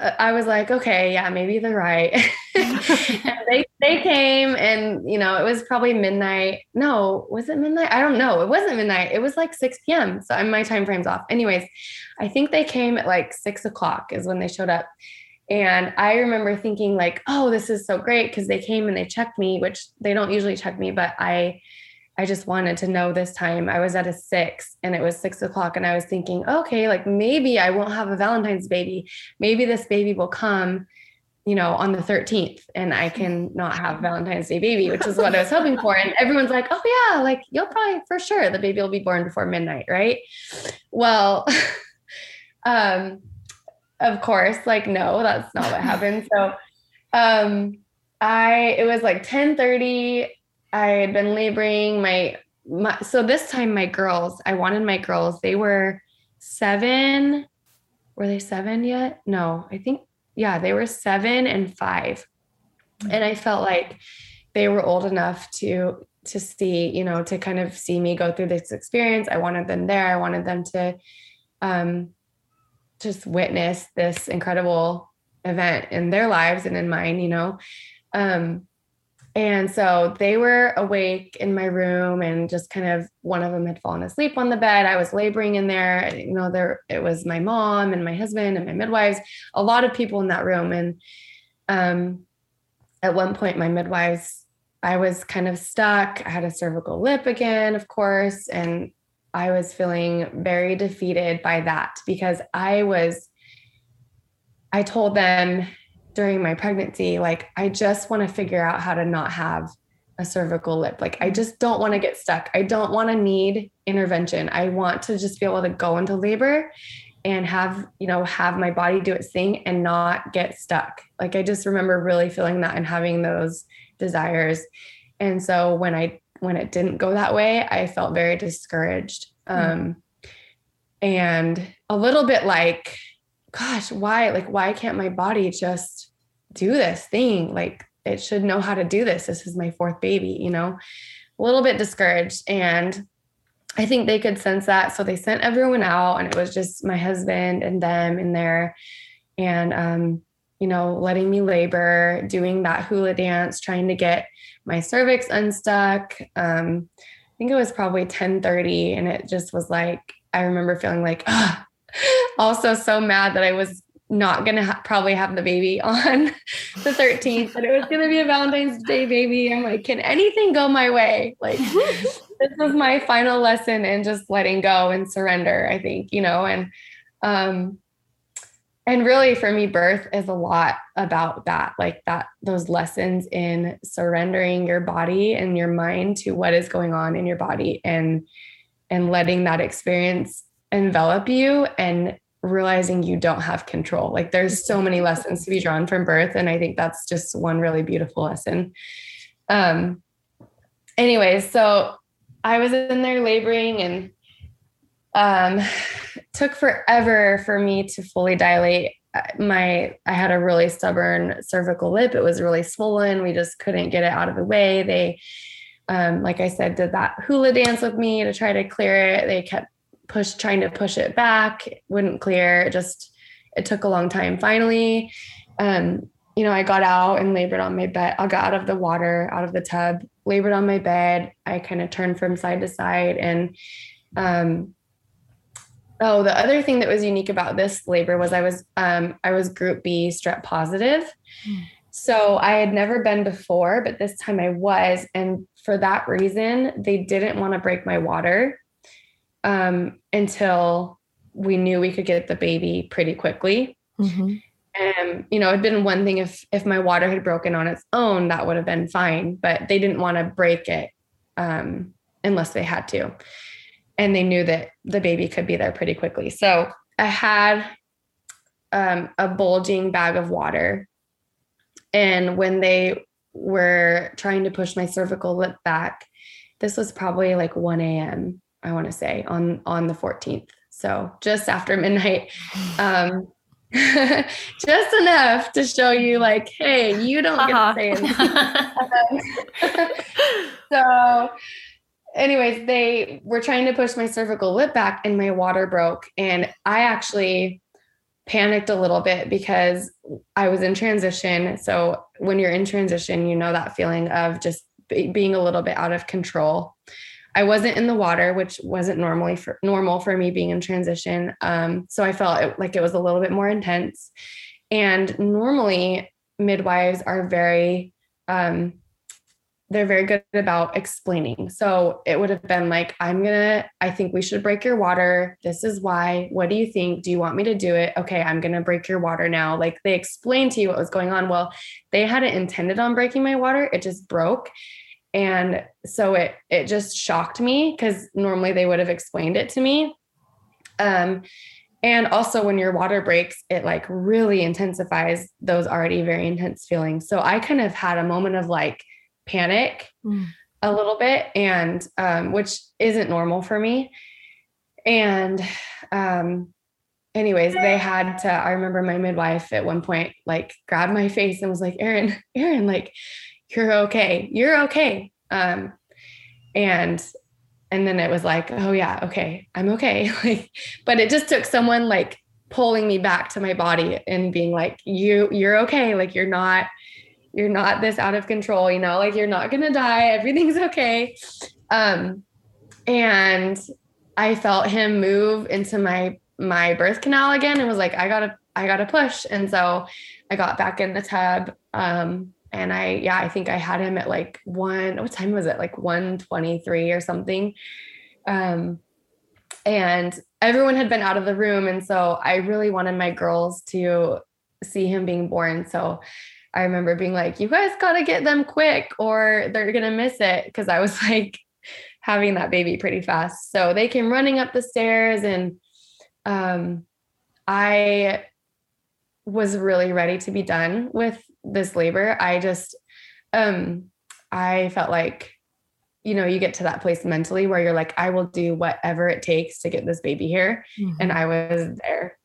I was like, okay, yeah, maybe they're right. they they came and you know, it was probably midnight. No, was it midnight? I don't know. It wasn't midnight. It was like 6 p.m. So my time frame's off. Anyways, I think they came at like six o'clock is when they showed up. And I remember thinking, like, oh, this is so great because they came and they checked me, which they don't usually check me, but I I just wanted to know this time. I was at a six and it was six o'clock, and I was thinking, okay, like maybe I won't have a Valentine's baby. Maybe this baby will come, you know, on the 13th, and I can not have Valentine's Day baby, which is what I was hoping for. And everyone's like, oh, yeah, like you'll probably for sure the baby will be born before midnight, right? Well, um, of course, like, no, that's not what happened. So, um, I, it was like 10 30 I had been laboring my, my so this time my girls, I wanted my girls, they were seven. Were they seven yet? No, I think, yeah, they were seven and five. And I felt like they were old enough to to see, you know, to kind of see me go through this experience. I wanted them there. I wanted them to um just witness this incredible event in their lives and in mine, you know. Um and so they were awake in my room and just kind of one of them had fallen asleep on the bed. I was laboring in there. You know, there it was my mom and my husband and my midwives, a lot of people in that room. And um at one point, my midwives, I was kind of stuck. I had a cervical lip again, of course, and I was feeling very defeated by that because I was, I told them during my pregnancy, like, I just want to figure out how to not have a cervical lip. Like, I just don't want to get stuck. I don't want to need intervention. I want to just be able to go into labor and have, you know, have my body do its thing and not get stuck. Like, I just remember really feeling that and having those desires. And so when I when it didn't go that way, I felt very discouraged. Hmm. Um, and a little bit like, gosh, why? Like, why can't my body just do this thing? Like, it should know how to do this. This is my fourth baby, you know, a little bit discouraged. And I think they could sense that. So they sent everyone out, and it was just my husband and them in there. And, um, you know, letting me labor, doing that hula dance, trying to get my cervix unstuck. Um, I think it was probably 10:30, and it just was like I remember feeling like, ah, also so mad that I was not gonna ha- probably have the baby on the 13th, but it was gonna be a Valentine's Day baby. I'm like, can anything go my way? Like, this was my final lesson in just letting go and surrender. I think you know, and um, and really for me birth is a lot about that like that those lessons in surrendering your body and your mind to what is going on in your body and and letting that experience envelop you and realizing you don't have control. Like there's so many lessons to be drawn from birth and i think that's just one really beautiful lesson. Um anyways so i was in there laboring and um, took forever for me to fully dilate. My i had a really stubborn cervical lip. It was really swollen. We just couldn't get it out of the way. They um, like i said did that hula dance with me to try to clear it. They kept push trying to push it back it wouldn't clear it just it took a long time finally um, you know i got out and labored on my bed i got out of the water out of the tub labored on my bed i kind of turned from side to side and um, Oh, the other thing that was unique about this labor was I was um, I was group B strep positive. Mm. So I had never been before, but this time I was. And for that reason, they didn't want to break my water um, until we knew we could get the baby pretty quickly. Mm-hmm. Um, you know, it'd been one thing if if my water had broken on its own, that would have been fine. But they didn't want to break it um, unless they had to and they knew that the baby could be there pretty quickly. So I had um, a bulging bag of water. And when they were trying to push my cervical lip back, this was probably like 1 a.m. I want to say on on the 14th. So just after midnight. Um, just enough to show you like, hey, you don't get to say so anyways, they were trying to push my cervical lip back and my water broke. And I actually panicked a little bit because I was in transition. So when you're in transition, you know that feeling of just being a little bit out of control. I wasn't in the water, which wasn't normally for normal for me being in transition. Um, so I felt it, like it was a little bit more intense. And normally midwives are very um, they're very good about explaining. So it would have been like, I'm gonna, I think we should break your water. This is why. What do you think? Do you want me to do it? Okay, I'm gonna break your water now. Like they explained to you what was going on. Well, they hadn't intended on breaking my water, it just broke. And so it it just shocked me because normally they would have explained it to me. Um, and also when your water breaks, it like really intensifies those already very intense feelings. So I kind of had a moment of like, panic mm. a little bit and um, which isn't normal for me and um, anyways they had to i remember my midwife at one point like grabbed my face and was like erin erin like you're okay you're okay um, and and then it was like oh yeah okay i'm okay but it just took someone like pulling me back to my body and being like you you're okay like you're not you're not this out of control, you know, like you're not to die. Everything's okay. Um, and I felt him move into my, my birth canal again and was like, I gotta, I gotta push. And so I got back in the tub, um, and I, yeah, I think I had him at like one, what time was it? Like 123 or something. Um, and everyone had been out of the room. And so I really wanted my girls to see him being born. So I remember being like, you guys got to get them quick or they're to miss it. Cause I was like having that baby pretty fast. So they came running up the stairs and um, I was really ready to be done with this labor. I just, um, I felt like, you know, you get to that place mentally where you're like, I will do whatever it takes to get this baby here. Mm-hmm. And I was there.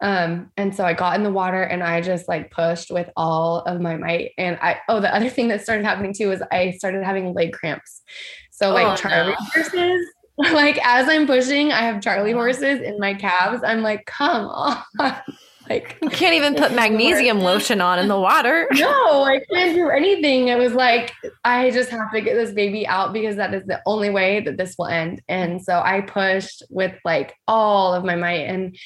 Um, and so I got in the water and I just like pushed with all of my might. And I, oh, the other thing that started happening too was I started having leg cramps. So like oh, Charlie no. horses, like as I'm pushing, I have Charlie horses in my calves. I'm like, come on. Like you can't even put magnesium lotion on in the water. No, I can't do anything. It was like I just have to get this baby out because that is the only way that this will end. And so I pushed with like all of my might and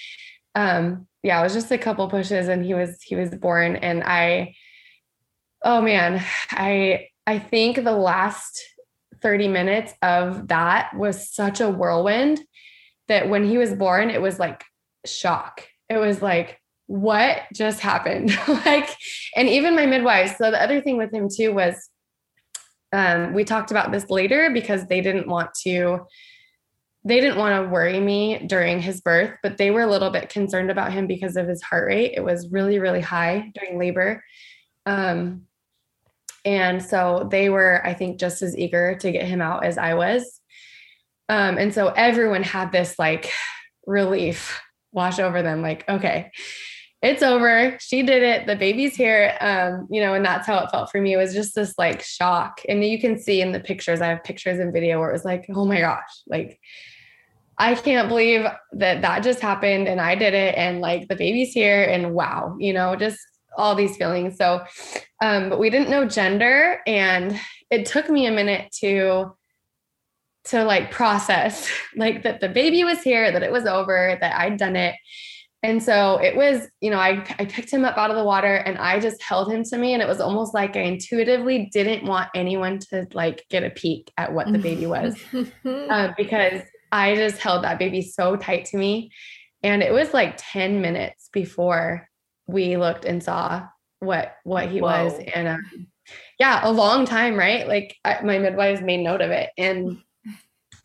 um yeah, it was just a couple pushes and he was he was born and I oh man, I I think the last 30 minutes of that was such a whirlwind that when he was born it was like shock. It was like what just happened? like, and even my midwives. So the other thing with him too was um, we talked about this later because they didn't want to they didn't want to worry me during his birth, but they were a little bit concerned about him because of his heart rate. It was really, really high during labor. Um, and so they were, I think, just as eager to get him out as I was. Um, and so everyone had this like relief wash over them, like, okay, it's over. She did it. The baby's here. Um, you know, and that's how it felt for me. It was just this like shock. And you can see in the pictures, I have pictures and video where it was like, oh my gosh, like I can't believe that that just happened and I did it. And like the baby's here and wow, you know, just all these feelings. So, um, but we didn't know gender and it took me a minute to to like process like that the baby was here, that it was over, that I'd done it and so it was, you know, I, I picked him up out of the water and I just held him to me. And it was almost like I intuitively didn't want anyone to like get a peek at what the baby was uh, because I just held that baby so tight to me. And it was like 10 minutes before we looked and saw what what he Whoa. was. And um, yeah, a long time, right? Like I, my midwives made note of it. And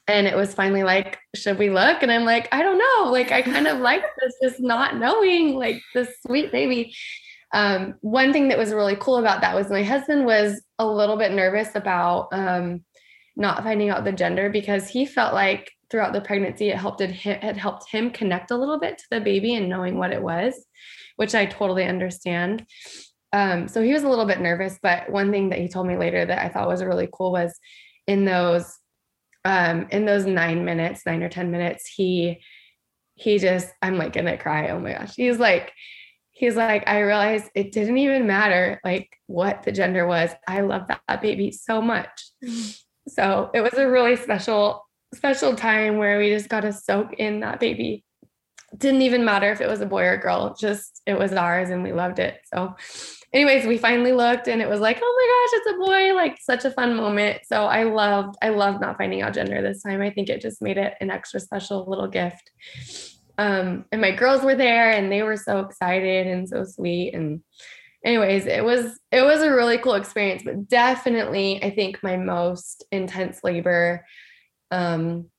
and it was finally like should we look? And i'm like i don't know. Like i kind of like this just not knowing like this sweet baby. Um, one thing that was really cool about that was my husband was a little bit nervous about um, not finding out the gender because he felt like throughout the pregnancy it helped him it helped him connect a little bit to the baby and knowing what it was which i totally understand. Um, so he was a little bit nervous but one thing that he told me later that i thought was really cool was in those um, in those nine minutes, nine or 10 minutes, he, he just, I'm like gonna cry. Oh my gosh. He's like, he's like, I realized it didn't even matter like what the gender was. I love that, baby so much. Mm-hmm. So it was a really special, special time where we just got to soak in that baby. Didn't even matter if it was a boy or a girl, just it was ours and we loved it. So anyways, we finally looked and it was like, oh my gosh, it's a boy, like such a fun moment. So I loved, I loved not finding out gender this time. I think it just made it an extra special little gift. Um, and my girls were there and they were so excited and so sweet. And anyways, it was it was a really cool experience, but definitely I think my most intense labor um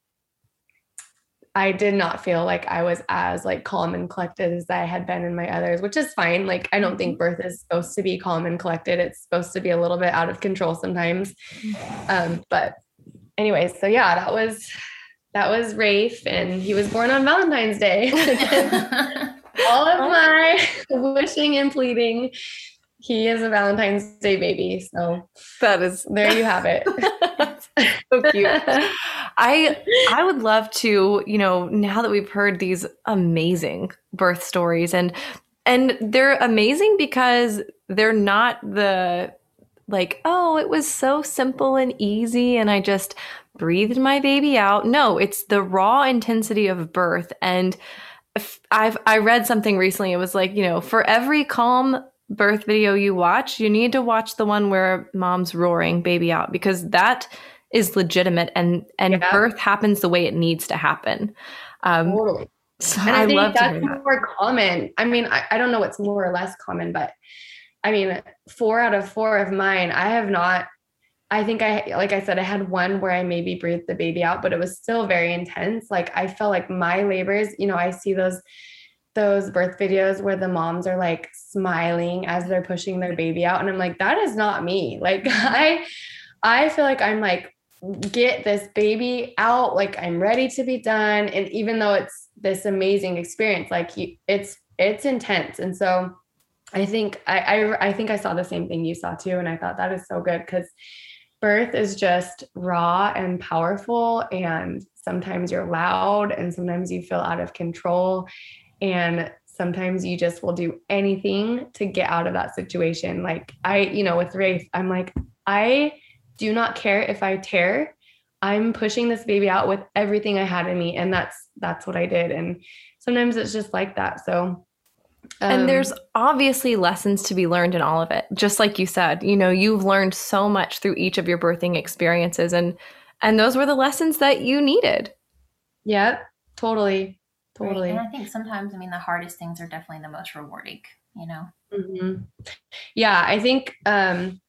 I did not feel like I was as like calm and collected as I had been in my others, which is fine. Like I don't think mm-hmm. birth is supposed to be calm and collected. It's supposed to be a little bit out of control sometimes. Mm-hmm. Um, but anyways, so yeah, that was that was Rafe, and he was born on Valentine's Day. All of my wishing and pleading. He is a Valentine's Day baby. So that is there you have it. so cute. I I would love to, you know, now that we've heard these amazing birth stories and and they're amazing because they're not the like, oh, it was so simple and easy and I just breathed my baby out. No, it's the raw intensity of birth and I've I read something recently. It was like, you know, for every calm birth video you watch, you need to watch the one where mom's roaring baby out because that is legitimate and and yeah. birth happens the way it needs to happen. Um, totally. So and I, I think that's more common. I mean, I, I don't know what's more or less common, but I mean, four out of four of mine, I have not. I think I, like I said, I had one where I maybe breathed the baby out, but it was still very intense. Like I felt like my labors, you know, I see those those birth videos where the moms are like smiling as they're pushing their baby out and I'm like that is not me. Like I I feel like I'm like get this baby out like I'm ready to be done. And even though it's this amazing experience like it's it's intense. And so I think I, I I think I saw the same thing you saw too. And I thought that is so good cuz birth is just raw and powerful. And sometimes you're loud and sometimes you feel out of control. And sometimes you just will do anything to get out of that situation. Like I, you know, with Rafe, I'm like, I do not care if I tear. I'm pushing this baby out with everything I had in me. And that's that's what I did. And sometimes it's just like that. So um, and there's obviously lessons to be learned in all of it. Just like you said, you know, you've learned so much through each of your birthing experiences and and those were the lessons that you needed. Yeah, totally. Totally. Right. And I think sometimes, I mean, the hardest things are definitely the most rewarding, you know? Mm-hmm. Yeah. I think um,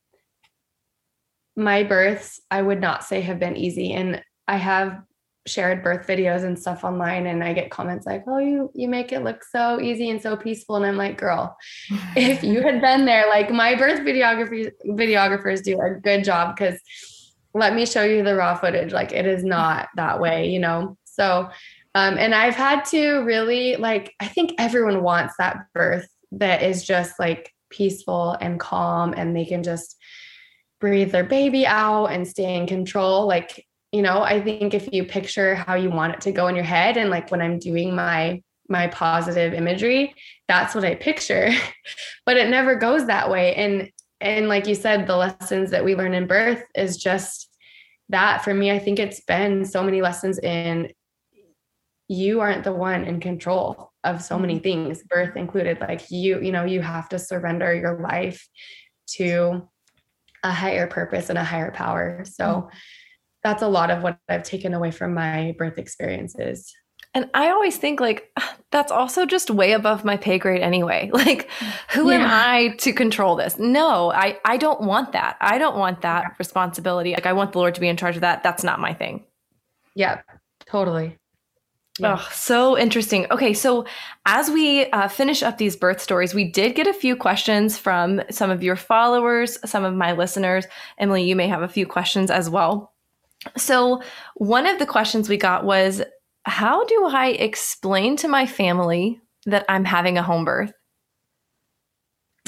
my births, I would not say have been easy. And I have shared birth videos and stuff online and I get comments like, "Oh, you you make it look so easy and so peaceful." And I'm like, "Girl, if you had been there, like my birth videography videographers do a good job cuz let me show you the raw footage. Like it is not that way, you know." So, um, and I've had to really like, I think everyone wants that birth that is just like peaceful and calm and they can just breathe their baby out and stay in control. Like, you know, I think if you picture how you want it to go in your head and like when I'm doing my my positive imagery, that's what I picture. but it never goes that way. And and like you said, the lessons that we learn in birth is just that for me. I think it's been so many lessons in you aren't the one in control of so many mm-hmm. things birth included like you you know you have to surrender your life to a higher purpose and a higher power so mm-hmm. that's a lot of what i've taken away from my birth experiences and I always think like that's also just way above my pay grade anyway. Like who yeah. am I to control this? No, I I don't want that. I don't want that yeah. responsibility. Like I want the Lord to be in charge of that. That's not my thing. Yeah. Totally. Yeah. Oh, so interesting. Okay, so as we uh, finish up these birth stories, we did get a few questions from some of your followers, some of my listeners. Emily, you may have a few questions as well. So, one of the questions we got was How do I explain to my family that I'm having a home birth?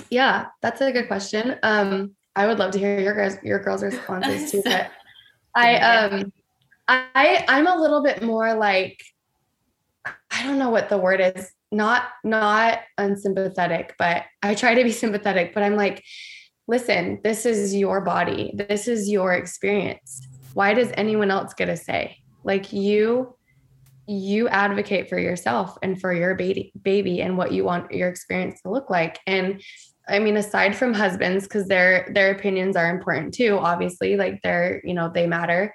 Yeah, that's a good question. Um, I would love to hear your guys, your girls' responses too. But I, um, I, I'm a little bit more like I don't know what the word is. Not not unsympathetic, but I try to be sympathetic, but I'm like, listen, this is your body. This is your experience. Why does anyone else get a say? Like you you advocate for yourself and for your baby baby and what you want your experience to look like. And I mean, aside from husbands, because their their opinions are important too, obviously, like they're, you know, they matter.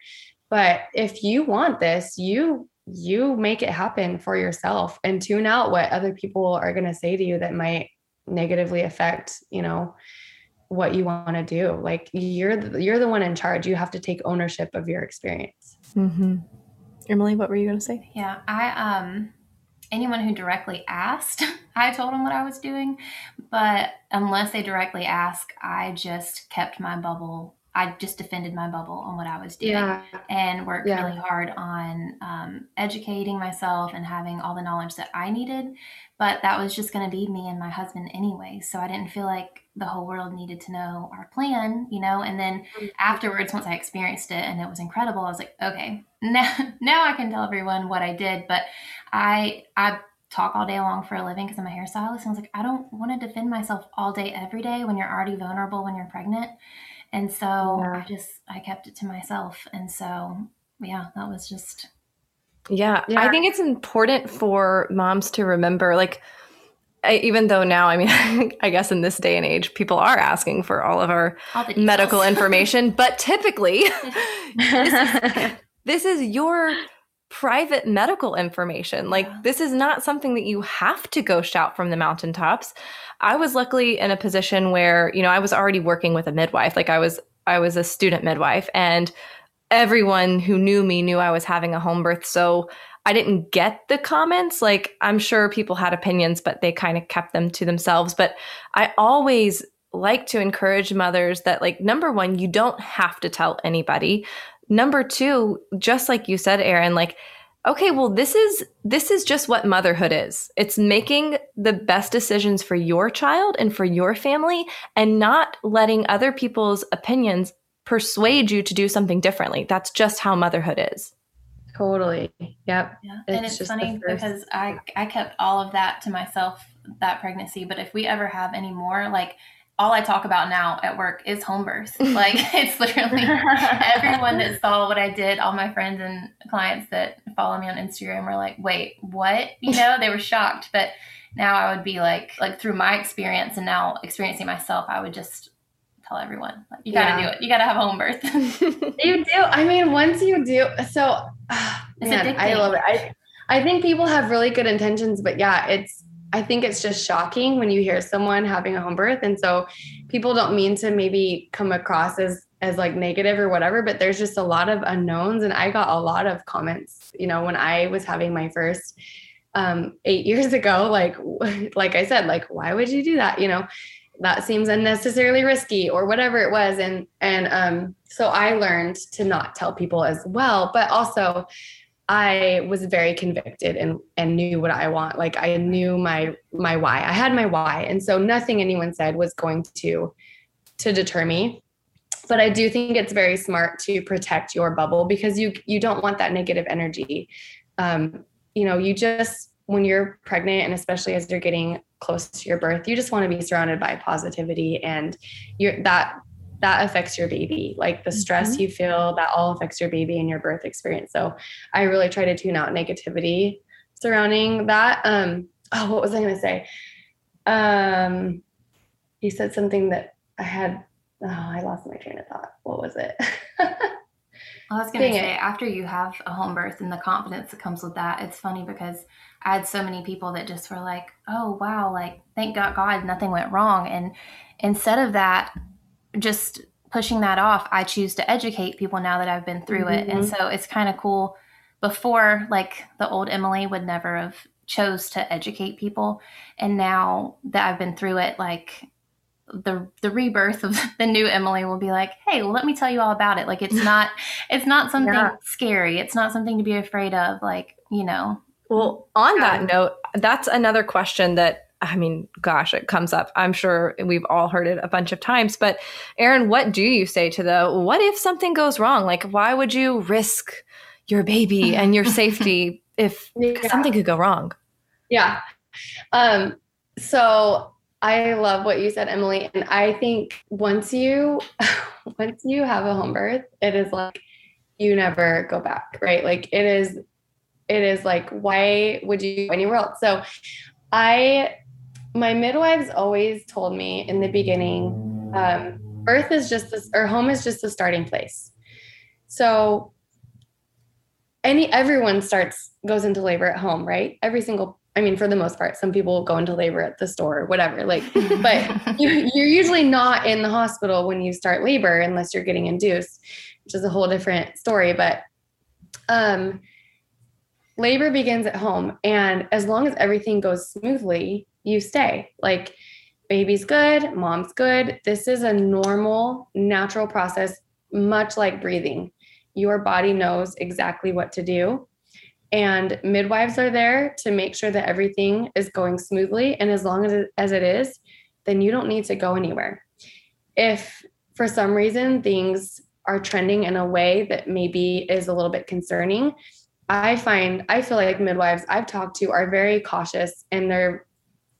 But if you want this, you you make it happen for yourself and tune out what other people are going to say to you that might negatively affect you know what you want to do. Like you're the, you're the one in charge. You have to take ownership of your experience. Mm-hmm. emily what were you going to say? Yeah i um anyone who directly asked i told them what i was doing but unless they directly ask i just kept my bubble I just defended my bubble on what I was doing yeah. and worked yeah. really hard on um, educating myself and having all the knowledge that I needed. But that was just going to be me and my husband anyway. So I didn't feel like the whole world needed to know our plan, you know. And then mm-hmm. afterwards, once I experienced it and it was incredible, I was like, okay, now now I can tell everyone what I did. But I I talk all day long for a living because I'm a hairstylist. And I was like, I don't want to defend myself all day every day when you're already vulnerable when you're pregnant. And so yeah. I just I kept it to myself. And so yeah, that was just yeah, yeah. I think it's important for moms to remember like I, even though now, I mean, I guess in this day and age, people are asking for all of our all medical information, but typically, this, is, this is your private medical information. Like, yeah. this is not something that you have to go shout from the mountaintops. I was luckily in a position where, you know, I was already working with a midwife. Like, I was, I was a student midwife, and everyone who knew me knew I was having a home birth. So I didn't get the comments. Like, I'm sure people had opinions, but they kind of kept them to themselves. But I always like to encourage mothers that, like, number one, you don't have to tell anybody. Number two, just like you said, Erin, like, okay, well, this is this is just what motherhood is. It's making the best decisions for your child and for your family and not letting other people's opinions persuade you to do something differently. That's just how motherhood is. Totally. Yep. Yeah. It's and it's funny because I I kept all of that to myself that pregnancy, but if we ever have any more, like all I talk about now at work is home birth. Like it's literally everyone that saw what I did, all my friends and clients that follow me on Instagram were like, "Wait, what?" You know, they were shocked. But now I would be like, like through my experience and now experiencing myself, I would just tell everyone like you got to yeah. do it. You got to have home birth. you do. I mean, once you do, so uh, man, I love it. I I think people have really good intentions, but yeah, it's. I think it's just shocking when you hear someone having a home birth, and so people don't mean to maybe come across as as like negative or whatever, but there's just a lot of unknowns, and I got a lot of comments. You know, when I was having my first um, eight years ago, like like I said, like why would you do that? You know, that seems unnecessarily risky or whatever it was and and um so i learned to not tell people as well but also i was very convicted and and knew what i want. Like i knew my my why. I had my why. And so nothing anyone said was going to to deter me. But i do think it's very smart to protect your bubble because you you don't want that negative energy. Um you know you just when you're pregnant and especially as you're getting close to your birth you just want to be surrounded by positivity and you're that that affects your baby like the stress mm-hmm. you feel that all affects your baby and your birth experience so i really try to tune out negativity surrounding that um oh what was i going to say um you said something that i had oh i lost my train of thought what was it I was going to say, it. after you have a home birth and the confidence that comes with that, it's funny because I had so many people that just were like, oh, wow, like, thank God, God, nothing went wrong. And instead of that, just pushing that off, I choose to educate people now that I've been through mm-hmm. it. And mm-hmm. so it's kind of cool. Before, like, the old Emily would never have chose to educate people. And now that I've been through it, like, the the rebirth of the new Emily will be like, "Hey, well, let me tell you all about it." Like it's not it's not something yeah. scary. It's not something to be afraid of. Like you know. Well, on that note, that's another question that I mean, gosh, it comes up. I'm sure we've all heard it a bunch of times. But Erin, what do you say to the what if something goes wrong? Like, why would you risk your baby and your safety if yeah. something could go wrong? Yeah. Um, so I love what you said, Emily. And I think once you once you have a home birth, it is like you never go back, right? Like it is it is like why would you go anywhere else? So I my midwives always told me in the beginning, um, birth is just this or home is just the starting place. So any everyone starts goes into labor at home, right? Every single I mean, for the most part, some people go into labor at the store or whatever. Like, but you, you're usually not in the hospital when you start labor unless you're getting induced, which is a whole different story. But um, labor begins at home, and as long as everything goes smoothly, you stay. Like, baby's good, mom's good. This is a normal, natural process, much like breathing. Your body knows exactly what to do and midwives are there to make sure that everything is going smoothly and as long as it, as it is then you don't need to go anywhere if for some reason things are trending in a way that maybe is a little bit concerning i find i feel like midwives i've talked to are very cautious and they're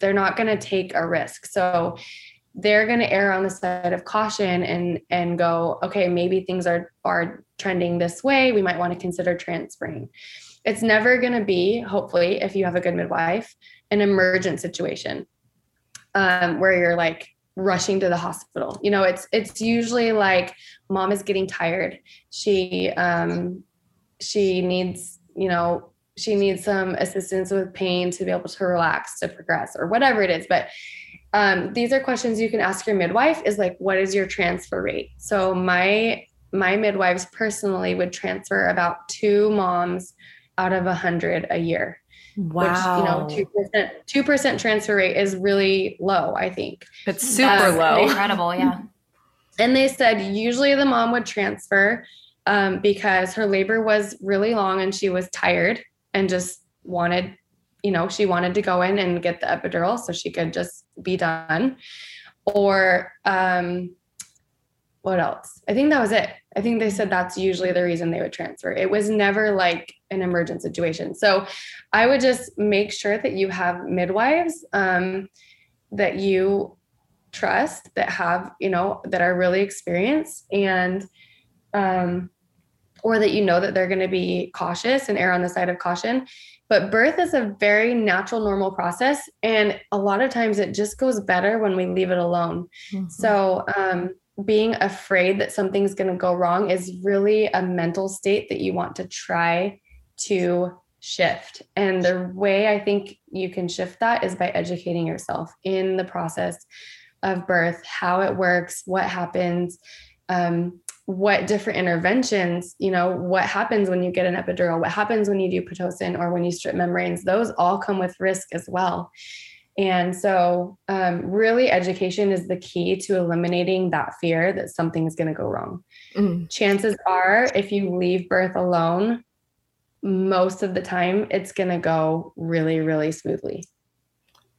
they're not going to take a risk so they're going to err on the side of caution and and go okay maybe things are are trending this way we might want to consider transferring it's never going to be, hopefully, if you have a good midwife, an emergent situation. um, where you're like rushing to the hospital. You know, it's it's usually like mom is getting tired. She um she needs, you know, she needs some assistance with pain to be able to relax to progress or whatever it is. But um, these are questions you can ask your midwife is like, what is your transfer rate? So my my midwives personally would transfer about two moms out of a hundred a year. Wow. Which, you know, 2%, 2% transfer rate is really low, I think. It's super um, low. Incredible. Yeah. And they said usually the mom would transfer um, because her labor was really long and she was tired and just wanted, you know, she wanted to go in and get the epidural so she could just be done. Or um, what else? I think that was it. I think they said that's usually the reason they would transfer. It was never like an emergent situation. So I would just make sure that you have midwives um, that you trust that have, you know, that are really experienced and um, or that you know that they're going to be cautious and err on the side of caution. But birth is a very natural, normal process. And a lot of times it just goes better when we leave it alone. Mm-hmm. So, um, being afraid that something's going to go wrong is really a mental state that you want to try to shift. And the way I think you can shift that is by educating yourself in the process of birth, how it works, what happens, um, what different interventions, you know, what happens when you get an epidural, what happens when you do Pitocin or when you strip membranes, those all come with risk as well. And so, um, really, education is the key to eliminating that fear that something is going to go wrong. Mm. Chances are, if you leave birth alone, most of the time it's going to go really, really smoothly.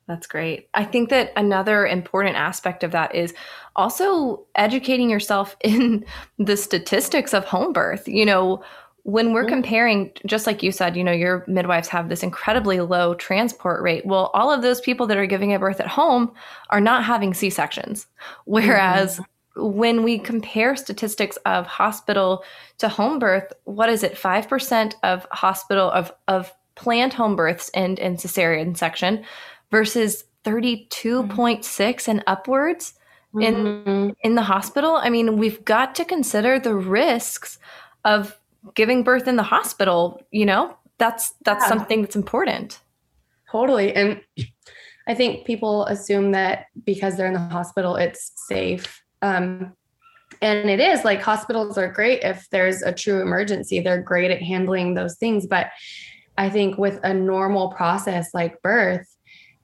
That's great. I think that another important aspect of that is also educating yourself in the statistics of home birth. You know, when we're comparing, just like you said, you know, your midwives have this incredibly low transport rate. Well, all of those people that are giving a birth at home are not having C sections. Whereas mm-hmm. when we compare statistics of hospital to home birth, what is it? 5% of hospital, of, of planned home births and, and cesarean section versus 32.6 mm-hmm. and upwards in mm-hmm. in the hospital i mean we've got to consider the risks of giving birth in the hospital you know that's that's yeah. something that's important totally and i think people assume that because they're in the hospital it's safe um, and it is like hospitals are great if there's a true emergency they're great at handling those things but i think with a normal process like birth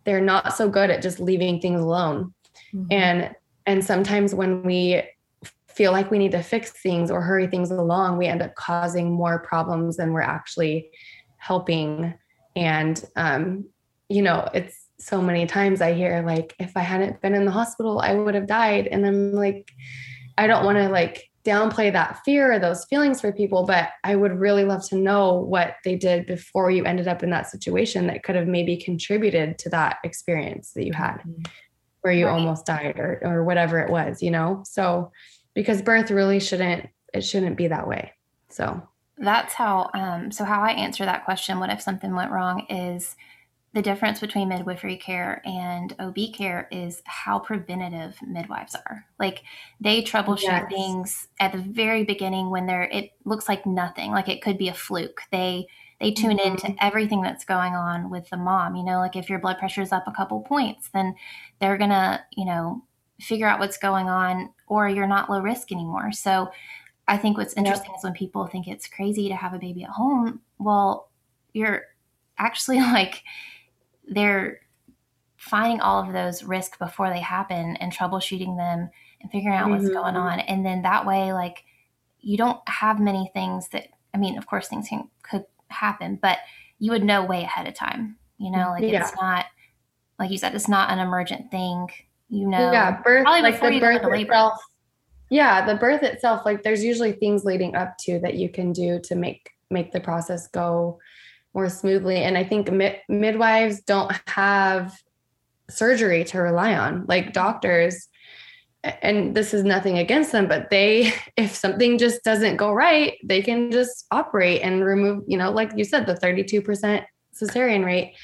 they're not so good at just leaving things alone. Mm-hmm. And and sometimes when we feel like we need to fix things or hurry things along, we end up causing more problems than we're actually helping. And um, you know, it's so many times I hear like, if I hadn't been in the hospital, I would have died. And I'm like, I don't want to like downplay that fear or those feelings for people, but I would really love to know what they did before you ended up in that situation that could have maybe contributed to that experience that you had mm-hmm. Where you right. almost died or or whatever it was, you know? So because birth really shouldn't it shouldn't be that way. So that's how um so how I answer that question, what if something went wrong is the difference between midwifery care and OB care is how preventative midwives are. Like they troubleshoot yes. things at the very beginning when they're it looks like nothing, like it could be a fluke. They they tune mm-hmm. into everything that's going on with the mom. You know, like if your blood pressure is up a couple points, then they're gonna, you know, figure out what's going on, or you're not low risk anymore. So I think what's interesting yep. is when people think it's crazy to have a baby at home. Well, you're actually like they're finding all of those risks before they happen and troubleshooting them and figuring out mm-hmm. what's going mm-hmm. on. And then that way, like, you don't have many things that, I mean, of course, things can, could happen, but you would know way ahead of time. You know, like yeah. it's not, like you said, it's not an emergent thing. You know, yeah, birth, like the birth itself. Yeah, the birth itself, like there's usually things leading up to that you can do to make make the process go more smoothly. And I think mi- midwives don't have surgery to rely on, like doctors. And this is nothing against them, but they, if something just doesn't go right, they can just operate and remove, you know, like you said, the 32% cesarean rate.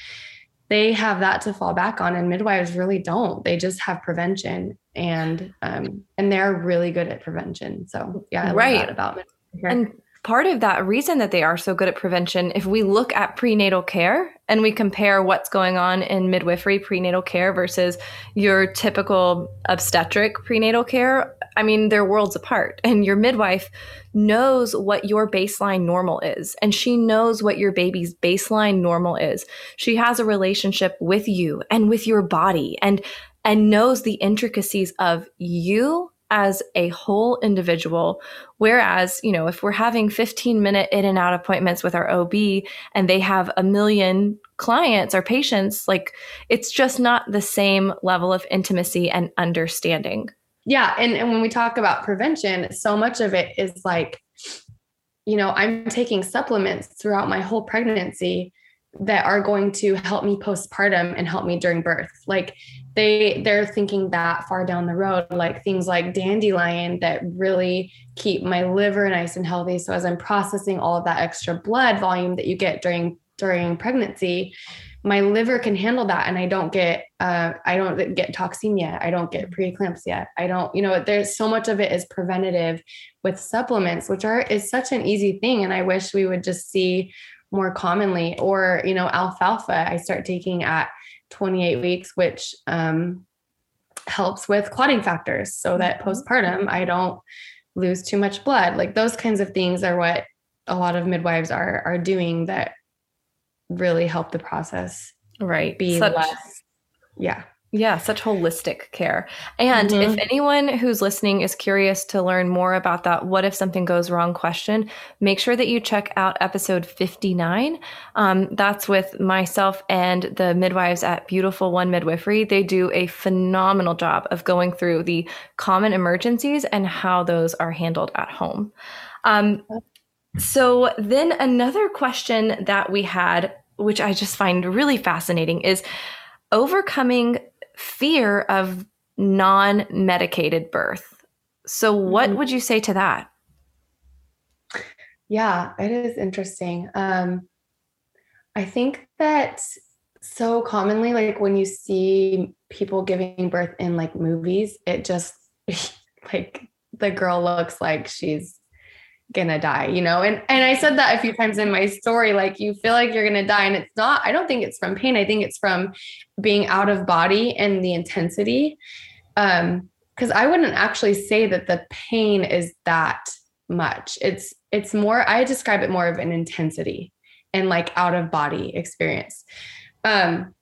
they have that to fall back on and midwives really don't. They just have prevention and um and they're really good at prevention. So yeah I right. about and part of that reason that they are so good at prevention if we look at prenatal care and we compare what's going on in midwifery prenatal care versus your typical obstetric prenatal care. I mean they're worlds apart and your midwife knows what your baseline normal is and she knows what your baby's baseline normal is. She has a relationship with you and with your body and and knows the intricacies of you as a whole individual. Whereas, you know, if we're having 15 minute in and out appointments with our OB and they have a million clients or patients, like it's just not the same level of intimacy and understanding. Yeah. And, and when we talk about prevention, so much of it is like, you know, I'm taking supplements throughout my whole pregnancy that are going to help me postpartum and help me during birth. Like they they're thinking that far down the road, like things like dandelion that really keep my liver nice and healthy. So as I'm processing all of that extra blood volume that you get during during pregnancy, my liver can handle that and I don't get uh, I don't get toxemia, I don't get preeclampsia. I don't, you know, there's so much of it is preventative with supplements, which are is such an easy thing. And I wish we would just see more commonly or you know alfalfa i start taking at 28 weeks which um, helps with clotting factors. So that mm-hmm. postpartum i don't lose too much blood. Like those kinds of things are what a lot of midwives are are doing that really help the process right. be Such, less. Yeah yeah, such holistic care. And mm-hmm. if anyone who's listening is curious to learn more about that what if something goes wrong question, make sure that you check out episode 59. Um, that's with myself and the midwives at Beautiful One Midwifery. They do a phenomenal job of going through the common emergencies and how those are handled at home. Um, so, then another question that we had, which I just find really fascinating, is overcoming fear of non medicated birth. So, what mm-hmm. would you say to that? Yeah, it is interesting. Um, I think that so commonly, like when you see people giving birth in like movies, it just like the girl looks like she's gonna die you know? And and i said that a few times in my story like you feel like you're gonna die and it's not i don't think it's from pain i think it's from being out of body and the intensity. Um because i wouldn't actually say that the pain is that much. It's it's more i describe it more of an intensity and like out of body experience. Um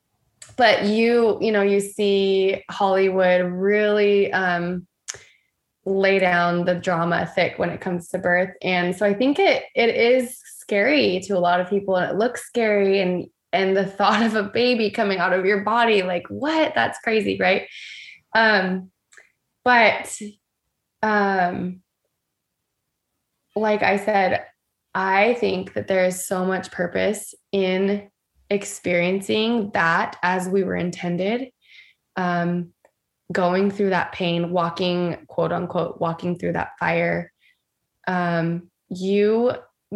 but you you know you see hollywood really um lay down the drama thick when it comes to birth. And so I think it it is scary to a lot of people and it looks scary and and the thought of a baby coming out of your body like what? That's crazy right? Um but um like i said i think that there is so much purpose in experiencing that as we were intended. Um going through that pain, walking, quote unquote, walking through that fire, um, you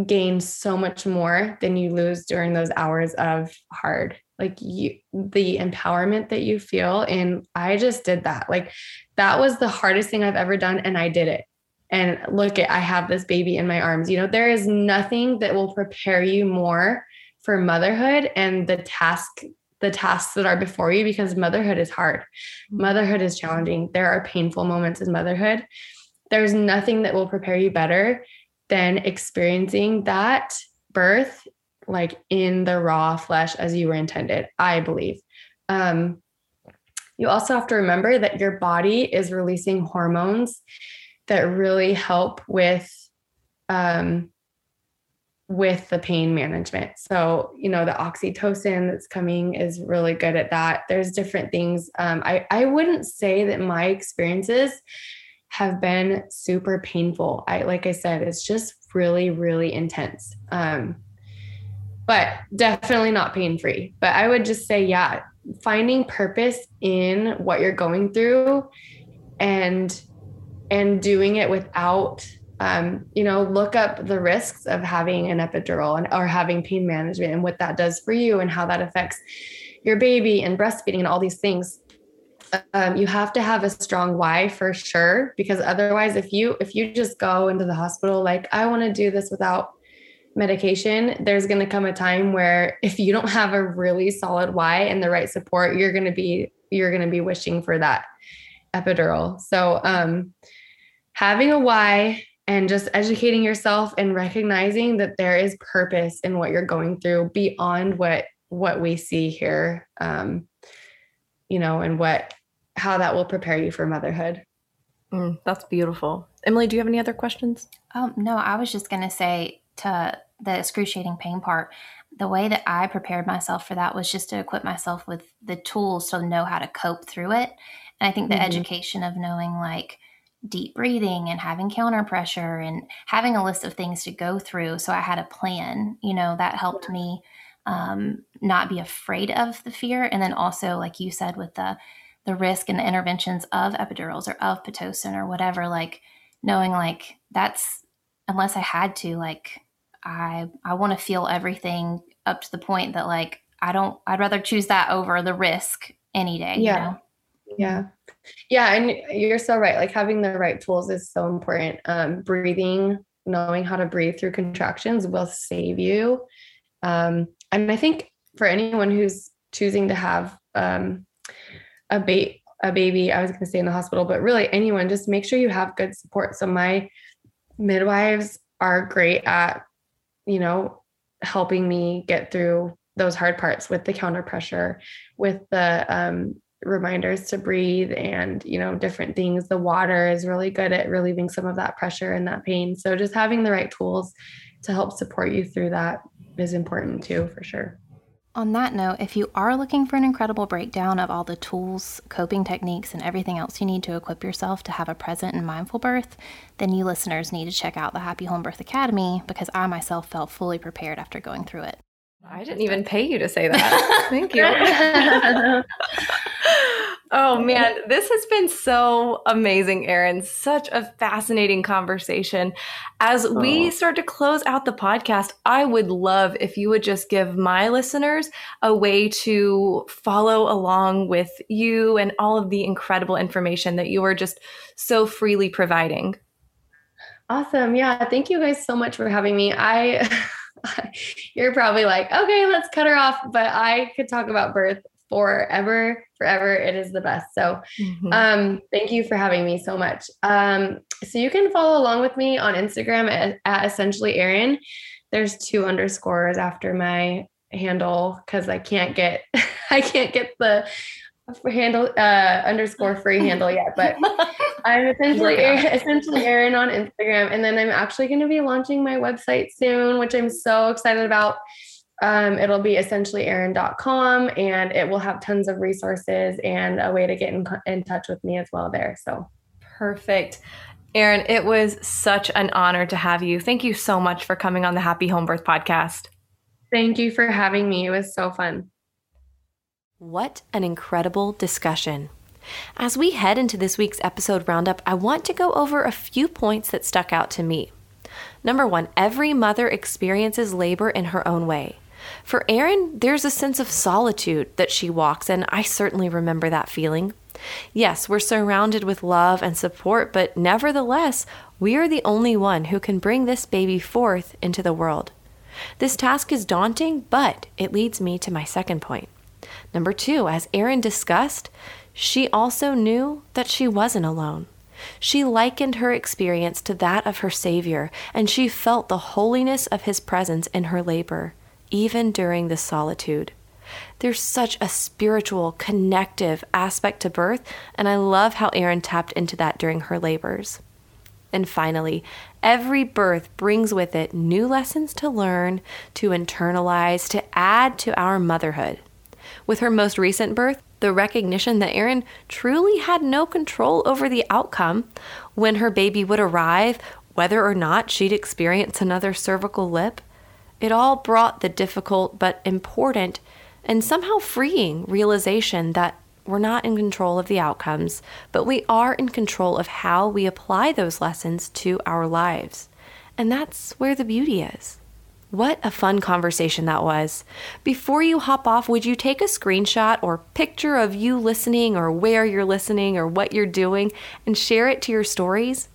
gain so much more than you lose during those hours of hard. Like you, the empowerment that you feel. And I just did that. Like that was the hardest thing I've ever done. And I did it. And look at, I have this baby in my arms. You know, there is nothing that will prepare you more for motherhood and the task the tasks that are before you because motherhood is hard. Mm-hmm. Motherhood is challenging. There are painful moments in motherhood. There's nothing that will prepare you better than experiencing that birth like in the raw flesh as you were intended, I believe. Um, you also have to remember that your body is releasing hormones that really help with um, with the pain management. So, you know, the oxytocin that's coming is really good at that. There's different things. Um, I, I wouldn't say that my experiences have been super painful. I, like I said, it's just really, really intense. Um, but definitely not pain free. But I would just say, yeah, finding purpose in what you're going through and and doing it without um, you know, look up the risks of having an epidural and or having pain management and what that does for you and how that affects your baby and breastfeeding and all these things. Um, you have to have a strong why for sure because otherwise if you if you just go into the hospital like i want to do this without medication there's going to come a time where if you don't have a really solid why and the right support you're going to be you're going to be wishing for that epidural. So um having a why and just educating yourself and recognizing that there is purpose in what you're going through beyond what what we see here um you know and what how that will prepare you for motherhood. Mm, that's beautiful. Emily do you have any other questions? Um, no i was just going to say to the excruciating pain part the way that i prepared myself for that was just to equip myself with the tools to know how to cope through it. And i think the mm-hmm. education of knowing like deep breathing and having counter pressure and having a list of things to go through. So I had a plan, you know, that helped me um, not be afraid of the fear. And then also, like you said, with the the risk and the interventions of epidurals or of pitocin or whatever, like knowing like that's unless I had to, like I I want to feel everything up to the point that like I don't I'd rather choose that over the risk any day. Yeah. You know? Yeah. Yeah. And you're so right. Like having the right tools is so important. Um, breathing, knowing how to breathe through contractions will save you. Um, and I think for anyone who's choosing to have um, a, ba- a baby, I was going to say in the hospital, but really anyone, just make sure you have good support. So my midwives are great at, you know, helping me get through those hard parts with the counter pressure, with the um, reminders to breathe and you know different things. The water is really good at relieving some of that pressure and that pain. So just having the right tools to help support you through that is important too for sure. On that note, if you are looking for an incredible breakdown of all the tools, coping techniques, and everything else you need to equip yourself to have a present and mindful birth, then you listeners need to check out the Happy Home Birth Academy because I myself felt fully prepared after going through it. I didn't even pay you to say that. Thank you. oh man, this has been so amazing, Erin. Such a fascinating conversation. As oh. we start to close out the podcast, I would love if you would just give my listeners a way to follow along with you and all of the incredible information that you are just so freely providing. Awesome. Yeah. Thank you guys so much for having me. I you're probably like, okay, let's cut her off. But I could talk about birth forever, forever. It is the best. So mm-hmm. um, thank you for having me so much. Um, so you can follow along with me on Instagram at, at essentially Erin. There's two underscores after my handle because I can't get I can't get the handle uh, underscore free handle yet, but I'm essentially essentially Erin on Instagram, and then I'm actually going to be launching my website soon, which I'm so excited about. Um, it'll be essentiallyerin.com, and it will have tons of resources and a way to get in, in touch with me as well there. So perfect. Erin, it was such an honor to have you. Thank you so much for coming on the Happy Home Birth podcast. Thank you for having me. It was so fun. What an incredible discussion. As we head into this week's episode roundup, I want to go over a few points that stuck out to me. Number one, every mother experiences labor in her own way. For Erin, there's a sense of solitude that she walks, and I certainly remember that feeling. Yes, we're surrounded with love and support, but nevertheless, we are the only one who can bring this baby forth into the world. This task is daunting, but it leads me to my second point. Number two, as Erin discussed, she also knew that she wasn't alone. She likened her experience to that of her Savior, and she felt the holiness of his presence in her labor, even during the solitude. There's such a spiritual, connective aspect to birth, and I love how Erin tapped into that during her labors. And finally, every birth brings with it new lessons to learn, to internalize, to add to our motherhood. With her most recent birth, the recognition that Erin truly had no control over the outcome when her baby would arrive, whether or not she'd experience another cervical lip, it all brought the difficult but important and somehow freeing realization that we're not in control of the outcomes, but we are in control of how we apply those lessons to our lives. And that's where the beauty is. What a fun conversation that was. Before you hop off, would you take a screenshot or picture of you listening or where you're listening or what you're doing and share it to your stories?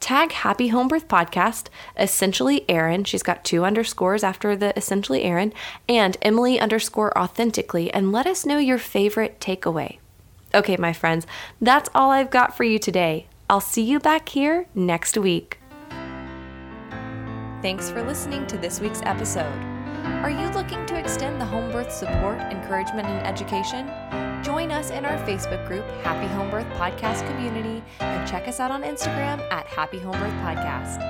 Tag Happy Home Birth Podcast, Essentially Erin, she's got two underscores after the Essentially Erin, and Emily underscore authentically, and let us know your favorite takeaway. Okay, my friends, that's all I've got for you today. I'll see you back here next week. Thanks for listening to this week's episode. Are you looking to extend the home birth support, encouragement, and education? Join us in our Facebook group, Happy Home Birth Podcast Community, and check us out on Instagram at Happy Home Birth Podcast.